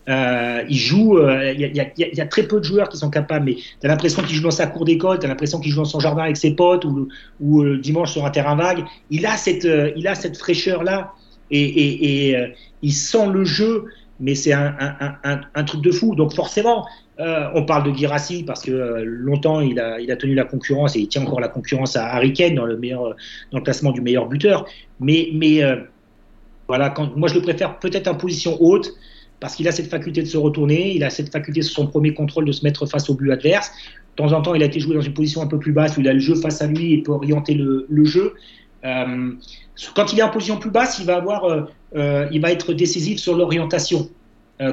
Euh, il joue, euh, il y, a très peu de joueurs qui sont capables, mais tu as l'impression qu'il joue dans sa cour d'école, tu as l'impression qu'il joue dans son jardin avec ses potes ou, ou euh, dimanche sur un terrain vague. Il a cette, il a cette fraîcheur-là et, et, il sent le jeu, mais c'est un, truc de fou. Donc forcément, on parle de Girassi parce que longtemps il a, tenu la concurrence et il tient encore la concurrence à Harry dans le, meilleur, dans le classement du meilleur buteur. Mais, mais voilà, moi je le préfère peut-être en position haute parce qu'il a cette faculté de se retourner, il a cette faculté sur son premier contrôle de se mettre face au but adverse. De temps en temps, il a été joué dans une position un peu plus basse où il a le jeu face à lui et peut orienter le, jeu. Euh, quand il est en position plus basse, il va, avoir, euh, euh, il va être décisif sur l'orientation.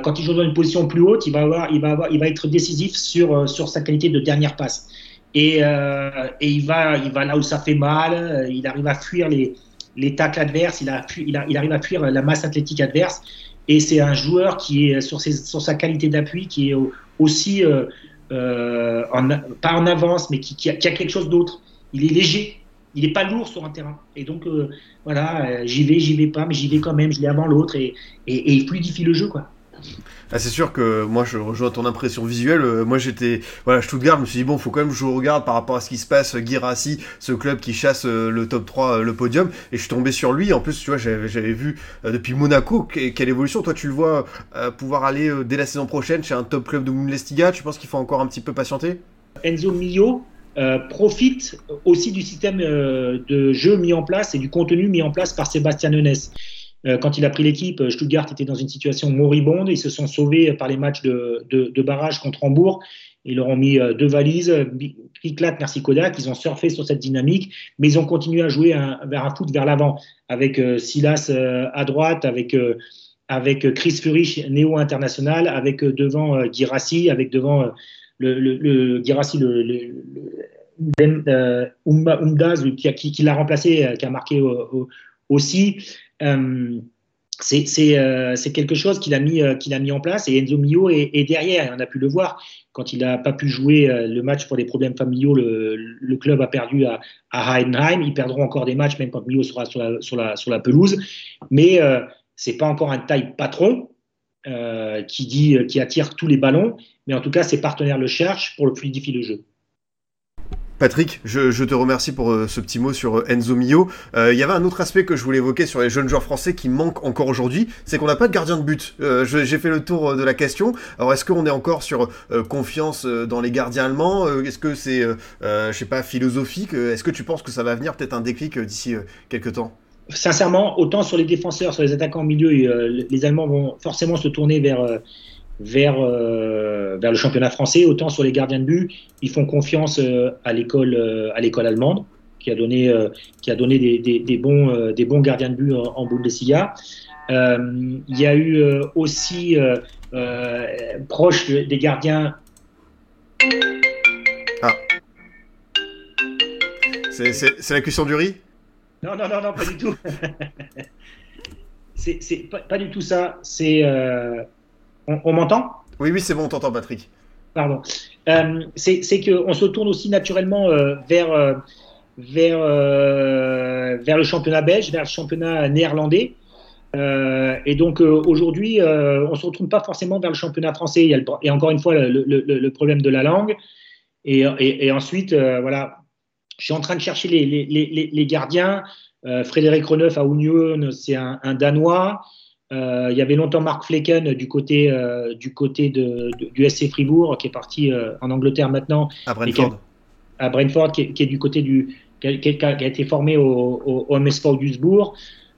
quand il joue dans une position plus haute, il va, avoir, il va, avoir, il va être décisif sur, sur sa qualité de dernière passe. Et, et, il, va, il va là où ça fait mal, il arrive à fuir les, les tacles adverses, il, a, il, a, il arrive à fuir la masse athlétique adverse. Et c'est un joueur qui est sur, ses, sur sa qualité d'appui, qui est aussi, euh, euh, en, pas en avance, mais qui, qui, a, quelque chose d'autre. Il est léger, il n'est pas lourd sur un terrain. Et donc, euh, voilà, j'y vais, j'y vais pas, mais j'y vais quand même, je l'ai avant l'autre, et, et, et, il fluidifie le jeu. Quoi. Ah, c'est sûr que moi je rejoins ton impression visuelle. Euh, moi j'étais voilà Stuttgart, je me suis dit bon faut quand même que je regarde par rapport à ce qui se passe. Girassi, ce club qui chasse euh, le top 3, euh, le podium, et je suis tombé sur lui. En plus tu vois j'avais vu depuis Monaco quelle évolution. Toi tu le vois pouvoir aller dès la saison prochaine chez un top club de Bundesliga. Tu penses qu'il faut encore un petit peu patienter? Enzo Mio profite aussi du système de jeu mis en place et du contenu mis en place par Sébastien Nunes. Euh, quand il a pris l'équipe, euh, Stuttgart était dans une situation moribonde. Ils se sont sauvés par les matchs de, barrage contre Hambourg. Ils leur ont mis euh, deux valises, Kiklat, merci Kodak. Ils ont surfé sur cette dynamique, mais ils ont continué à jouer vers un foot vers l'avant, avec Silas à droite, avec, avec Chris Furich, néo-international, avec devant Girassi, avec devant le, le, le Girassi, le Umdaz, qui, qui, l'a remplacé, qui a marqué aussi. Euh, euh, c'est quelque chose qu'il a, mis, euh, en place et Enzo Mio est, derrière. On a pu le voir quand il n'a pas pu jouer le match pour des problèmes familiaux. Le, club a perdu à, à, Heidenheim. Ils perdront encore des matchs même quand Mio sera sur la, pelouse. Mais ce c'est pas encore un taille patron qui, dit, qui attire tous les ballons. Mais en tout cas, ses partenaires le cherchent pour le fluidifier le jeu. Patrick, je, te remercie pour euh, ce petit mot sur euh, Enzo Mio. Euh, il y avait un autre aspect que je voulais évoquer sur les jeunes joueurs français qui manquent encore aujourd'hui, c'est qu'on n'a pas de gardien de but. J'ai fait le tour de la question. Alors est-ce qu'on est encore sur confiance dans les gardiens allemands? Est-ce que c'est, je sais pas, philosophique? Est-ce que tu penses que ça va venir peut-être un déclic d'ici quelques temps? Sincèrement, autant sur les défenseurs, sur les attaquants au milieu, les Allemands vont forcément se tourner vers vers, euh, vers le championnat français, autant sur les gardiens de but, ils font confiance euh, à l'école euh, à l'école allemande qui a donné qui a donné des, des, bons des bons gardiens de but en, en Bundesliga. Il y a eu aussi proche des gardiens. Ah. C'est la cuisson du riz? Non, non, non, non, pas du tout. c'est pas, pas, du tout ça. C'est on, m'entend? Oui, oui, c'est bon, on t'entend, Patrick. Pardon. Euh, c'est qu'on se tourne aussi naturellement euh, vers, euh, vers, vers le championnat belge, vers le championnat néerlandais. et donc aujourd'hui, on ne se retourne pas forcément vers le championnat français. Il y a, et encore une fois le, problème de la langue. Et, ensuite, voilà, je suis en train de chercher les, gardiens. Frédéric Reneuf à Union, c'est un, Danois. Euh, il y avait longtemps Mark Flecken du côté, euh, du, côté de, du SC Fribourg, qui est parti euh, en Angleterre maintenant. À Brentford. à Brentford, qui est, du côté du. qui a, été formé au, au, MSV Duisbourg.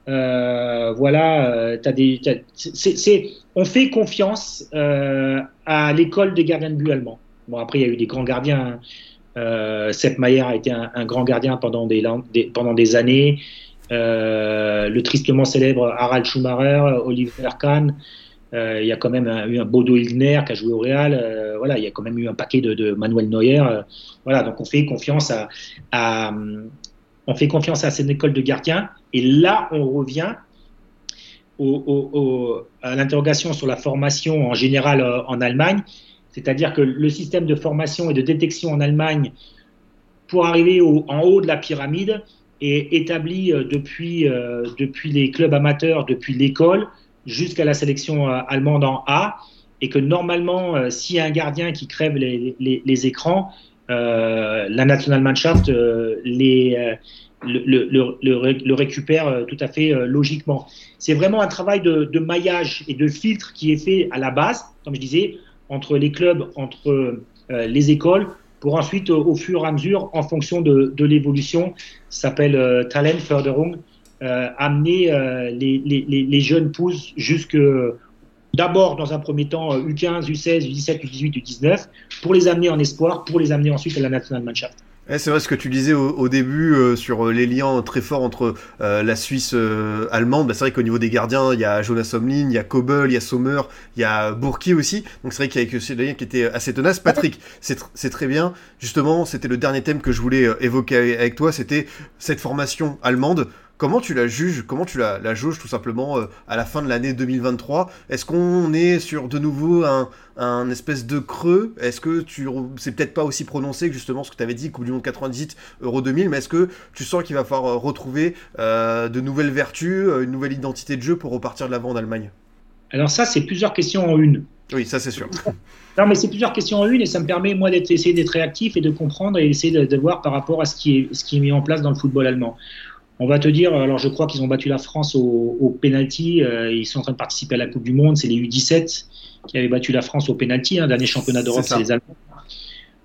voilà, as des, c'est, on fait confiance à l'école des gardiens de but allemands. Bon, après, il y a eu des grands gardiens. Hein. Sepp Mayer a été un, grand gardien pendant des, années. Euh, le tristement célèbre Harald Schumacher, Oliver Kahn. Euh, il y a quand même eu un Bodo Ilgner qui a joué au Real. Euh, voilà, il y a quand même eu un paquet de, Manuel Neuer. voilà, donc on fait confiance à, on fait confiance à cette école de gardiens. Et là, on revient à l'interrogation sur la formation en général en Allemagne. C'est-à-dire que le système de formation et de détection en Allemagne, pour arriver en haut de la pyramide, est établi euh, depuis, euh, depuis les clubs amateurs, depuis l'école, jusqu'à la sélection euh, allemande en A, et que normalement, s'il y a un gardien qui crève les, écrans, la Nationalmannschaft le, récupère tout à fait logiquement. C'est vraiment un travail de, maillage et de filtre qui est fait à la base, comme je disais, entre les clubs, entre les écoles, pour ensuite, au, fur et à mesure, en fonction de, l'évolution, s'appelle euh, Talent Förderung, euh, amener euh, les, les, les, jeunes pousses jusque d'abord dans un premier temps U15, U16, U17, U18, U19, pour les amener en espoir, pour les amener ensuite à la Nationalmannschaft. Eh, c'est vrai ce que tu disais au, début euh, sur euh, les liens très forts entre euh, la Suisse allemande. Bah, c'est vrai qu'au niveau des gardiens, il y a Jonas Omlin, il y a Kobel, il y a Sommer, il y a Bourki aussi. Donc c'est vrai qu'il y a des liens qui étaient assez tenaces. Patrick, c'est très bien. Justement, c'était le dernier thème que je voulais évoquer avec toi. C'était cette formation allemande. Comment tu la juges Comment tu la, la jauges tout simplement euh, à la fin de l'année 2023 Est-ce qu'on est sur de nouveau un, espèce de creux? Est-ce que tu c'est peut-être pas aussi prononcé que justement ce que tu avais dit Coupe du Monde 98, Euro 2000, mais est-ce que tu sens qu'il va falloir euh, retrouver euh, de nouvelles vertus, une nouvelle identité de jeu pour repartir de l'avant en Allemagne? Alors ça, c'est plusieurs questions en une. Oui, ça c'est sûr. Non, mais c'est plusieurs questions en une et ça me permet, moi, d'être essayer d'être réactif et de comprendre et essayer de, de, voir par rapport à ce qui, est, ce qui est mis en place dans le football allemand. On va te dire, alors je crois qu'ils ont battu la France au, au penalty. Euh, ils sont en train de participer à la Coupe du Monde. C'est les U17 qui avaient battu la France au penalty. Hein, dernier championnat d'Europe, c'est les Allemands.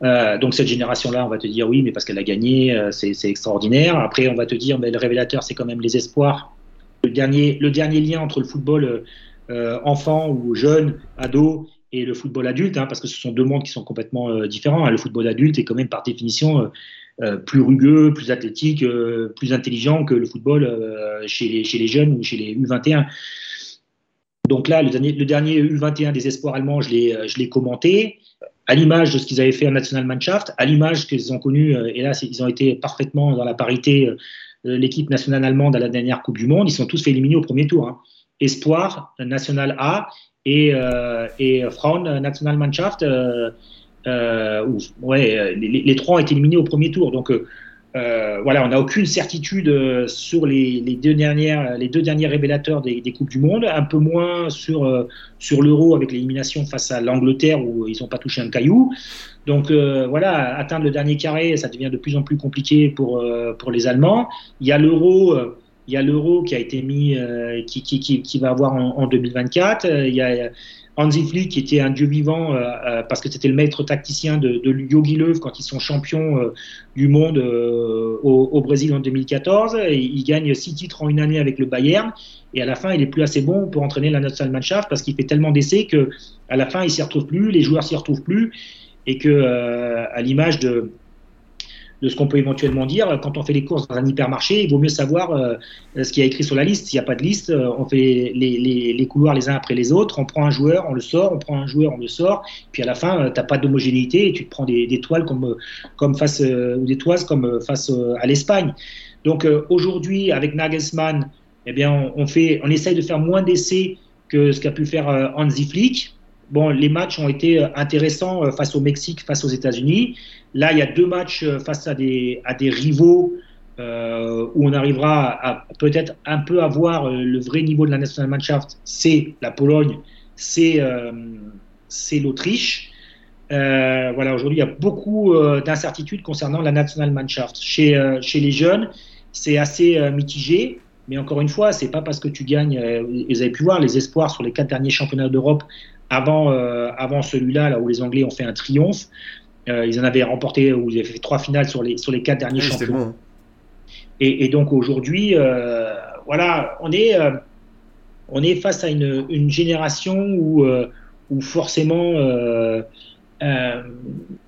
Euh, donc cette génération-là, on va te dire oui, mais parce qu'elle a gagné, euh, c'est extraordinaire. Après, on va te dire, mais le révélateur, c'est quand même les espoirs. Le dernier, le dernier lien entre le football euh, enfant ou jeune, ado, et le football adulte, hein, parce que ce sont deux mondes qui sont complètement euh, différents. Hein. Le football adulte est quand même par définition euh, euh plus rugueux, plus athlétique, euh, plus intelligent que le football euh, chez, les, jeunes ou chez les U21. Donc là, le dernier, le dernier U21 des espoirs allemands, je l'ai commenté, à l'image de ce qu'ils avaient fait en Nationalmannschaft, à l'image qu'ils ont connu, et là, ils ont été parfaitement dans la parité, l'équipe nationale allemande à la dernière Coupe du Monde, ils sont tous fait éliminer au premier tour. Hein. Espoir, National A, et, euh, et Frauen Nationalmannschaft, euh, euh, ouais, les, les, trois ont été éliminés au premier tour. Donc euh, voilà, on n'a aucune certitude sur les, deux dernières, les deux derniers révélateurs des, des, coupes du monde, un peu moins sur sur l'euro avec l'élimination face à l'Angleterre où ils n'ont pas touché un caillou. Donc euh, voilà, atteindre le dernier carré, ça devient de plus en plus compliqué pour pour les Allemands. Il y a l'euro il y a l'euro qui a été mis, euh, qui, qui, va avoir en, en 2024. Euh, il y a Hansi Flick qui était un dieu vivant euh, euh, parce que c'était le maître tacticien de, Yogi Löw quand ils sont champions euh, du monde au, au, Brésil en 2014. Et il gagne six titres en une année avec le Bayern. Et à la fin, il est plus assez bon pour entraîner la Nationalmannschaft parce qu'il fait tellement d'essais que à la fin, il s'y retrouve plus, les joueurs s'y retrouvent plus, et que à l'image de de ce qu'on peut éventuellement dire. Quand on fait les courses dans un hypermarché, il vaut mieux savoir euh, ce qu'il y a écrit sur la liste. S'il n'y a pas de liste, euh, on fait les, couloirs les uns après les autres. On prend un joueur, on le sort, on prend un joueur, on le sort. Puis à la fin, euh, tu n'as pas d'homogénéité et tu te prends des, toiles comme, face, euh, ou des toises comme face à l'Espagne. Donc aujourd'hui, avec Nagelsmann, eh bien, on, on, fait, on essaye de faire moins d'essais que ce qu'a pu faire Hansi Flick. Bon, les matchs ont été intéressants face au Mexique, face aux États-Unis. Là, il y a deux matchs euh, face à des, à des rivaux euh, où on arrivera à, peut-être un peu avoir euh, le vrai niveau de la Nationalmannschaft. C'est la Pologne, c'est euh, l'Autriche. Euh, voilà, aujourd'hui, il y a beaucoup euh, d'incertitudes concernant la Nationalmannschaft. Chez, chez les jeunes, c'est assez mitigé. Mais encore une fois, c'est pas parce que tu gagnes. vous avez pu voir les espoirs sur les quatre derniers championnats d'Europe avant, avant celui-là, là où les Anglais ont fait un triomphe. Euh, ils en avaient remporté, ou ils avaient fait trois finales sur les, sur les quatre derniers oui, championnats. Bon. Et, et, donc aujourd'hui, euh, voilà, on est, euh, on est face à une, une génération où, euh, où forcément euh,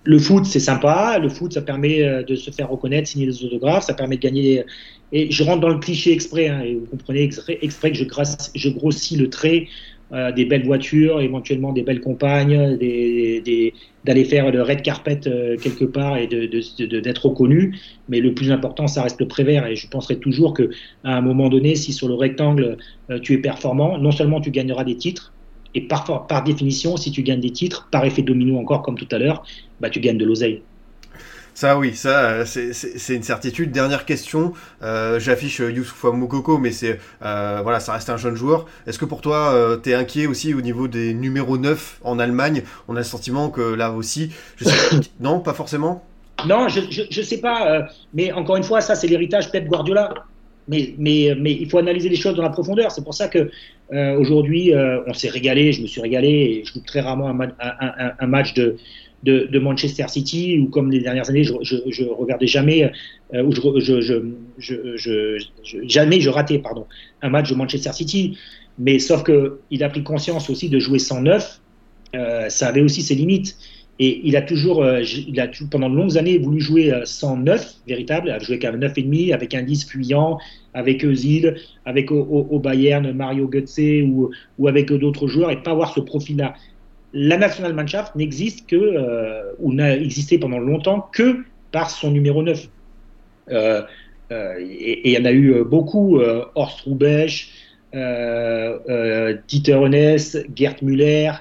le foot c'est sympa, le foot ça permet de se faire reconnaître, signer des autographes, ça permet de gagner. Et je rentre dans le cliché exprès, hein, et vous comprenez exprès, exprès que je, grasse, je grossis le trait euh, des belles voitures, éventuellement des belles compagnes, d'aller faire le red carpet euh, quelque part et d'être reconnu. Mais le plus important, ça reste le prévert. Et je penserai toujours que à un moment donné, si sur le rectangle euh, tu es performant, non seulement tu gagneras des titres, et par, par définition, si tu gagnes des titres, par effet domino encore comme tout à l'heure, bah, tu gagnes de l'oseille. Ça oui, ça c'est une certitude. Dernière question, euh, j'affiche Youssoufa Moukoko, mais c'est euh, voilà, ça reste un jeune joueur. Est-ce que pour toi, euh, tu es inquiet aussi au niveau des numéros 9 en Allemagne? On a le sentiment que là aussi, je sais, non, pas forcément? Non, je, je sais pas, euh, mais encore une fois, ça c'est l'héritage Pep Guardiola. Mais, mais, mais il faut analyser les choses dans la profondeur. C'est pour ça que euh, aujourd'hui, on s'est régalé, je me suis régalé, et je joue très rarement un, un, un, un match de de, Manchester City, ou comme les dernières années, je, regardais jamais, euh, ou je, jamais je ratais pardon, un match de Manchester City. Mais sauf que il a pris conscience aussi de jouer sans neuf, euh, ça avait aussi ses limites. Et il a toujours, euh, il a pendant de longues années voulu jouer sans neuf véritable, a joué qu'un neuf et demi, avec un 10 fuyant, avec Özil, avec au, au, au Bayern Mario Götze ou, ou avec d'autres joueurs, et pas avoir ce profil-là la Nationalmannschaft n'existe que, euh, ou n'a existé pendant longtemps que par son numéro 9. Euh, euh, et il y en a eu beaucoup, Horst Rubesch, Dieter Honneth, Gerd Müller,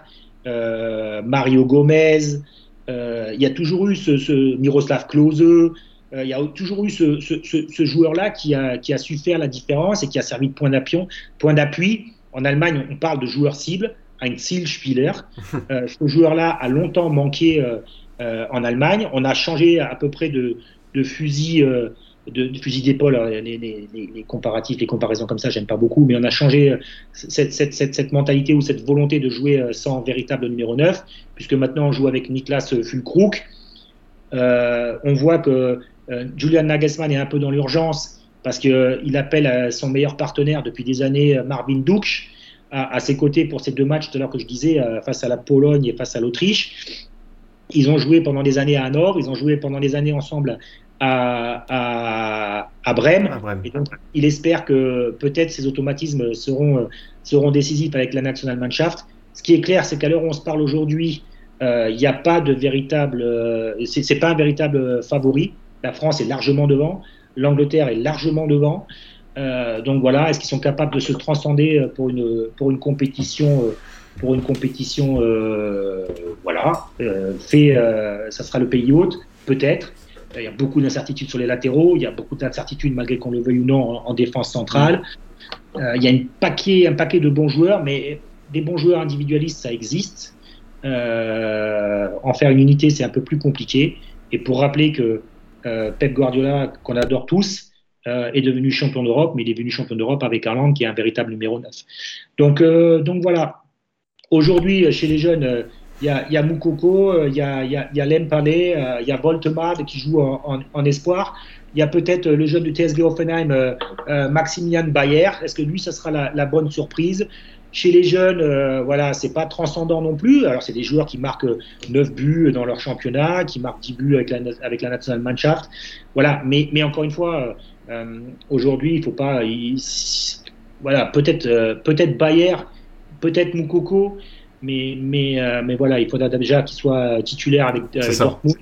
Mario Gomez, il y a toujours eu ce, Miroslav Klose, il y a toujours eu ce, joueur-là qui a, su faire la différence et qui a servi de point d'appui. En Allemagne, on parle de joueur cible, un Zielspieler. Euh, ce joueur-là a longtemps manqué euh, euh, en Allemagne. On a changé à peu près de, de fusil. Euh, de, de fusil d'épaule, les, les, les, les, comparatifs, les comparaisons comme ça, j'aime pas beaucoup, mais on a changé cette, cette, cette, cette, mentalité ou cette volonté de jouer sans véritable numéro 9, puisque maintenant on joue avec Niklas Fulkrug. Euh, on voit que euh, Julian Nagelsmann est un peu dans l'urgence parce qu'il euh, appelle son meilleur partenaire depuis des années, Marvin Duksch, à, à, ses côtés pour ces deux matchs tout à l'heure que je disais, face à la Pologne et face à l'Autriche. Ils ont joué pendant des années à Hanovre, ils ont joué pendant des années ensemble à, à, à Brême. À Brême. Et donc, il espère que peut-être ces automatismes seront, seront décisifs avec la National Mannschaft. Ce qui est clair, c'est qu'à l'heure où on se parle aujourd'hui, il euh, n'y a pas de véritable, euh, c'est pas un véritable favori. La France est largement devant, l'Angleterre est largement devant. Euh, donc voilà, est-ce qu'ils sont capables de se transcender pour une pour une compétition pour une compétition voilà fait ça sera le pays hôte peut-être. Il y a beaucoup d'incertitudes sur les latéraux, il y a beaucoup d'incertitudes malgré qu'on le veuille ou non en, en défense centrale. il y a une paquet, un paquet de bons joueurs, mais des bons joueurs individualistes, ça existe. Euh, en faire une unité, c'est un peu plus compliqué. Et pour rappeler que euh, Pep Guardiola, qu'on adore tous, euh, est devenu champion d'Europe, mais il est devenu champion d'Europe avec Haaland, qui est un véritable numéro 9. Donc, donc voilà. Aujourd'hui, chez les jeunes, il y a, y a Moukoko, il y a, y a, il y a Voltemade qui joue en, en, espoir. Il y a peut-être le jeune du TSG Offenheim, euh, Maximilian Bayer. Est-ce que lui, ça sera la, bonne surprise? Chez les jeunes, euh, voilà, c'est pas transcendant non plus. Alors, c'est des joueurs qui marquent 9 buts dans leur championnat, qui marquent 10 buts avec la, avec la National Mannschaft. Voilà, mais, mais encore une fois, euh, aujourd'hui, il faut pas. Il, voilà, peut-être euh, peut-être Bayer, peut-être Moukoko, mais, mais, euh, mais voilà, il faudra déjà qu'il soit titulaire avec, avec Dortmund.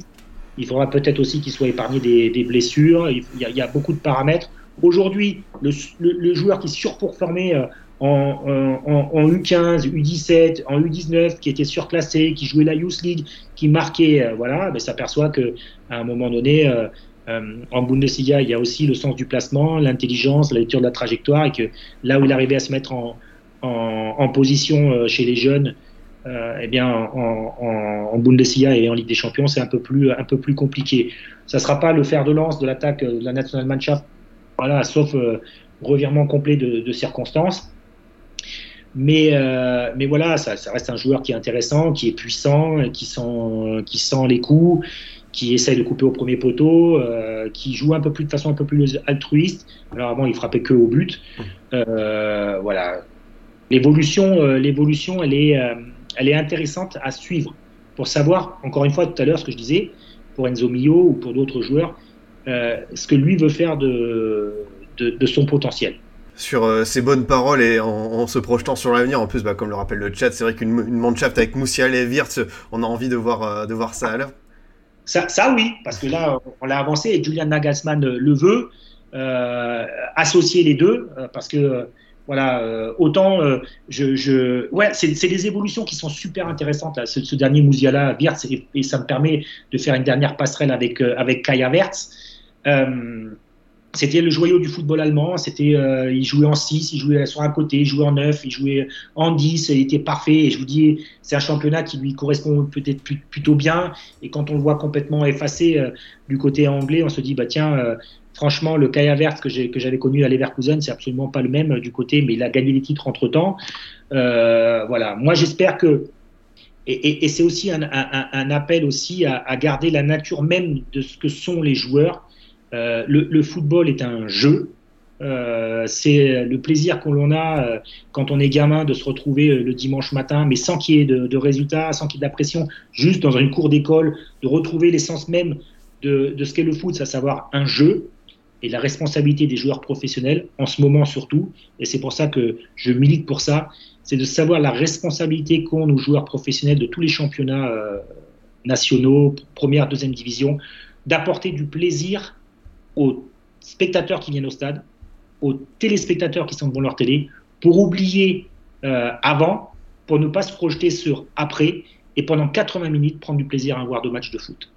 Il faudra peut-être aussi qu'il soit épargné des, des blessures. Il y, a, il y, a, beaucoup de paramètres. Aujourd'hui, le, le, le, joueur qui est surperformé en, en, en, U15, U17, en U19, qui était surclassé, qui jouait la Youth League, qui marquait, euh, voilà, ben, s'aperçoit que à un moment donné, euh, euh, en Bundesliga, il y a aussi le sens du placement, l'intelligence, la lecture de la trajectoire, et que là où il arrivait à se mettre en, position euh, chez les jeunes, euh, eh bien, en, Bundesliga et en Ligue des Champions, c'est un peu plus compliqué. Ça sera pas le fer de lance de l'attaque de la National Mannschaft, voilà, sauf revirement complet de, circonstances. Mais, euh, voilà, ça, reste un joueur qui est intéressant, qui est puissant, qui sent les coups, qui essaye de couper au premier poteau, euh, qui joue un peu plus de façon un peu plus altruiste. Alors avant, il frappait que au but. Euh, voilà. L'évolution, euh, l'évolution, elle est, elle est intéressante à suivre pour savoir, encore une fois, tout à l'heure, ce que je disais, pour Enzo Mio ou pour d'autres joueurs, ce que lui veut faire de, de, son potentiel sur euh, ces bonnes paroles et en, se projetant sur l'avenir. En plus, bah, comme le rappelle le chat, c'est vrai qu'une une Mannschaft avec Moussial et Wirtz, on a envie de voir, de voir ça à l'œuvre. Ça, ça, oui, parce que là, on l'a avancé et Julian Nagelsmann le veut, euh, associer les deux, parce que voilà, autant je, je, ouais, c'est des évolutions qui sont super intéressantes là, ce, ce dernier Mousiala Wirtz et, et, ça me permet de faire une dernière passerelle avec avec Kaya Wirtz. C'était le joyau du football allemand. C'était, euh, il jouait en 6, il jouait sur un côté, il jouait en 9, il jouait en 10, il était parfait. Et je vous dis, c'est un championnat qui lui correspond peut-être plutôt bien. Et quand on le voit complètement effacé euh, du côté anglais, on se dit, bah tiens, euh, franchement, le Kaya Vert que, j'avais connu à Leverkusen, c'est absolument pas le même du côté, mais il a gagné les titres entre temps. Voilà. Moi, j'espère que et, c'est aussi un, appel aussi à, garder la nature même de ce que sont les joueurs le, le, football est un jeu. Euh, c'est le plaisir qu'on a euh, quand on est gamin de se retrouver euh, le dimanche matin, mais sans qu'il y ait de, résultats, sans qu'il y ait de pression, juste dans une cour d'école, de retrouver l'essence même de, ce qu'est le foot, à savoir un jeu et la responsabilité des joueurs professionnels, en ce moment surtout, et c'est pour ça que je milite pour ça, c'est de savoir la responsabilité qu'ont nos joueurs professionnels de tous les championnats euh, nationaux, première, deuxième division, d'apporter du plaisir aux spectateurs qui viennent au stade, aux téléspectateurs qui sont devant leur télé, pour oublier euh, avant, pour ne pas se projeter sur après, et pendant 80 minutes prendre du plaisir à voir deux matchs de foot.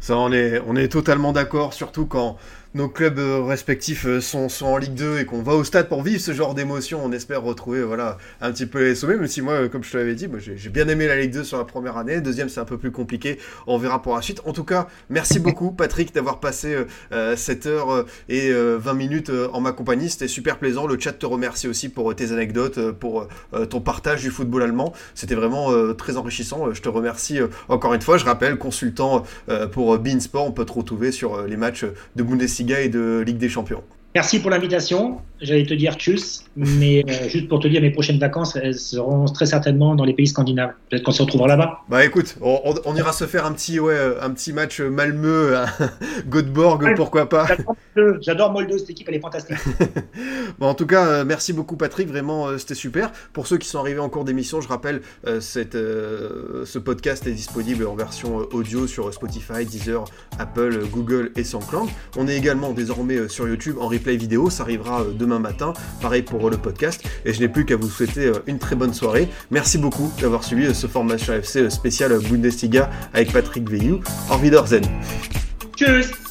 Ça, on est, on est totalement d'accord, surtout quand nos clubs euh, respectifs euh, sont, sont, en Ligue 2 et qu'on va au stade pour vivre ce genre d'émotion. On espère retrouver voilà, un petit peu les sommets, même si moi, comme je te l'avais dit, j'ai bien aimé la Ligue 2 sur la première année. Deuxième, c'est un peu plus compliqué. On verra pour la suite. En tout cas, merci beaucoup, Patrick, d'avoir passé euh, 7 heures et 20 minutes en ma compagnie. C'était super plaisant. Le chat te remercie aussi pour tes anecdotes, pour ton partage du football allemand. C'était vraiment très enrichissant. Je te remercie encore une fois. Je rappelle, consultant pour Beansport, on peut te retrouver sur les matchs de Bundesliga et de Ligue des Champions. Merci pour l'invitation. J'allais te dire tchuss, mais euh, juste pour te dire, mes prochaines vacances, elles seront très certainement dans les pays scandinaves. Peut-être qu'on se retrouvera là-bas. Bah écoute, on, ira se faire un petit, ouais, un petit match Malmö, Göteborg, pourquoi pas. J'adore Molde, cette équipe, elle est fantastique. bon, en tout cas, euh, merci beaucoup Patrick, vraiment, euh, c'était super. Pour ceux qui sont arrivés en cours d'émission, je rappelle, cette, ce podcast est disponible en version audio sur Spotify, Deezer, Apple, Google et SoundCloud. On est également désormais sur YouTube en replay vidéo, ça arrivera demain matin. Pareil pour le podcast. Et je n'ai plus qu'à vous souhaiter euh, une très bonne soirée. Merci beaucoup d'avoir suivi euh, ce formation FC euh, spécial Bundesliga avec Patrick Veillou. Au Wiedersehen. Tschüss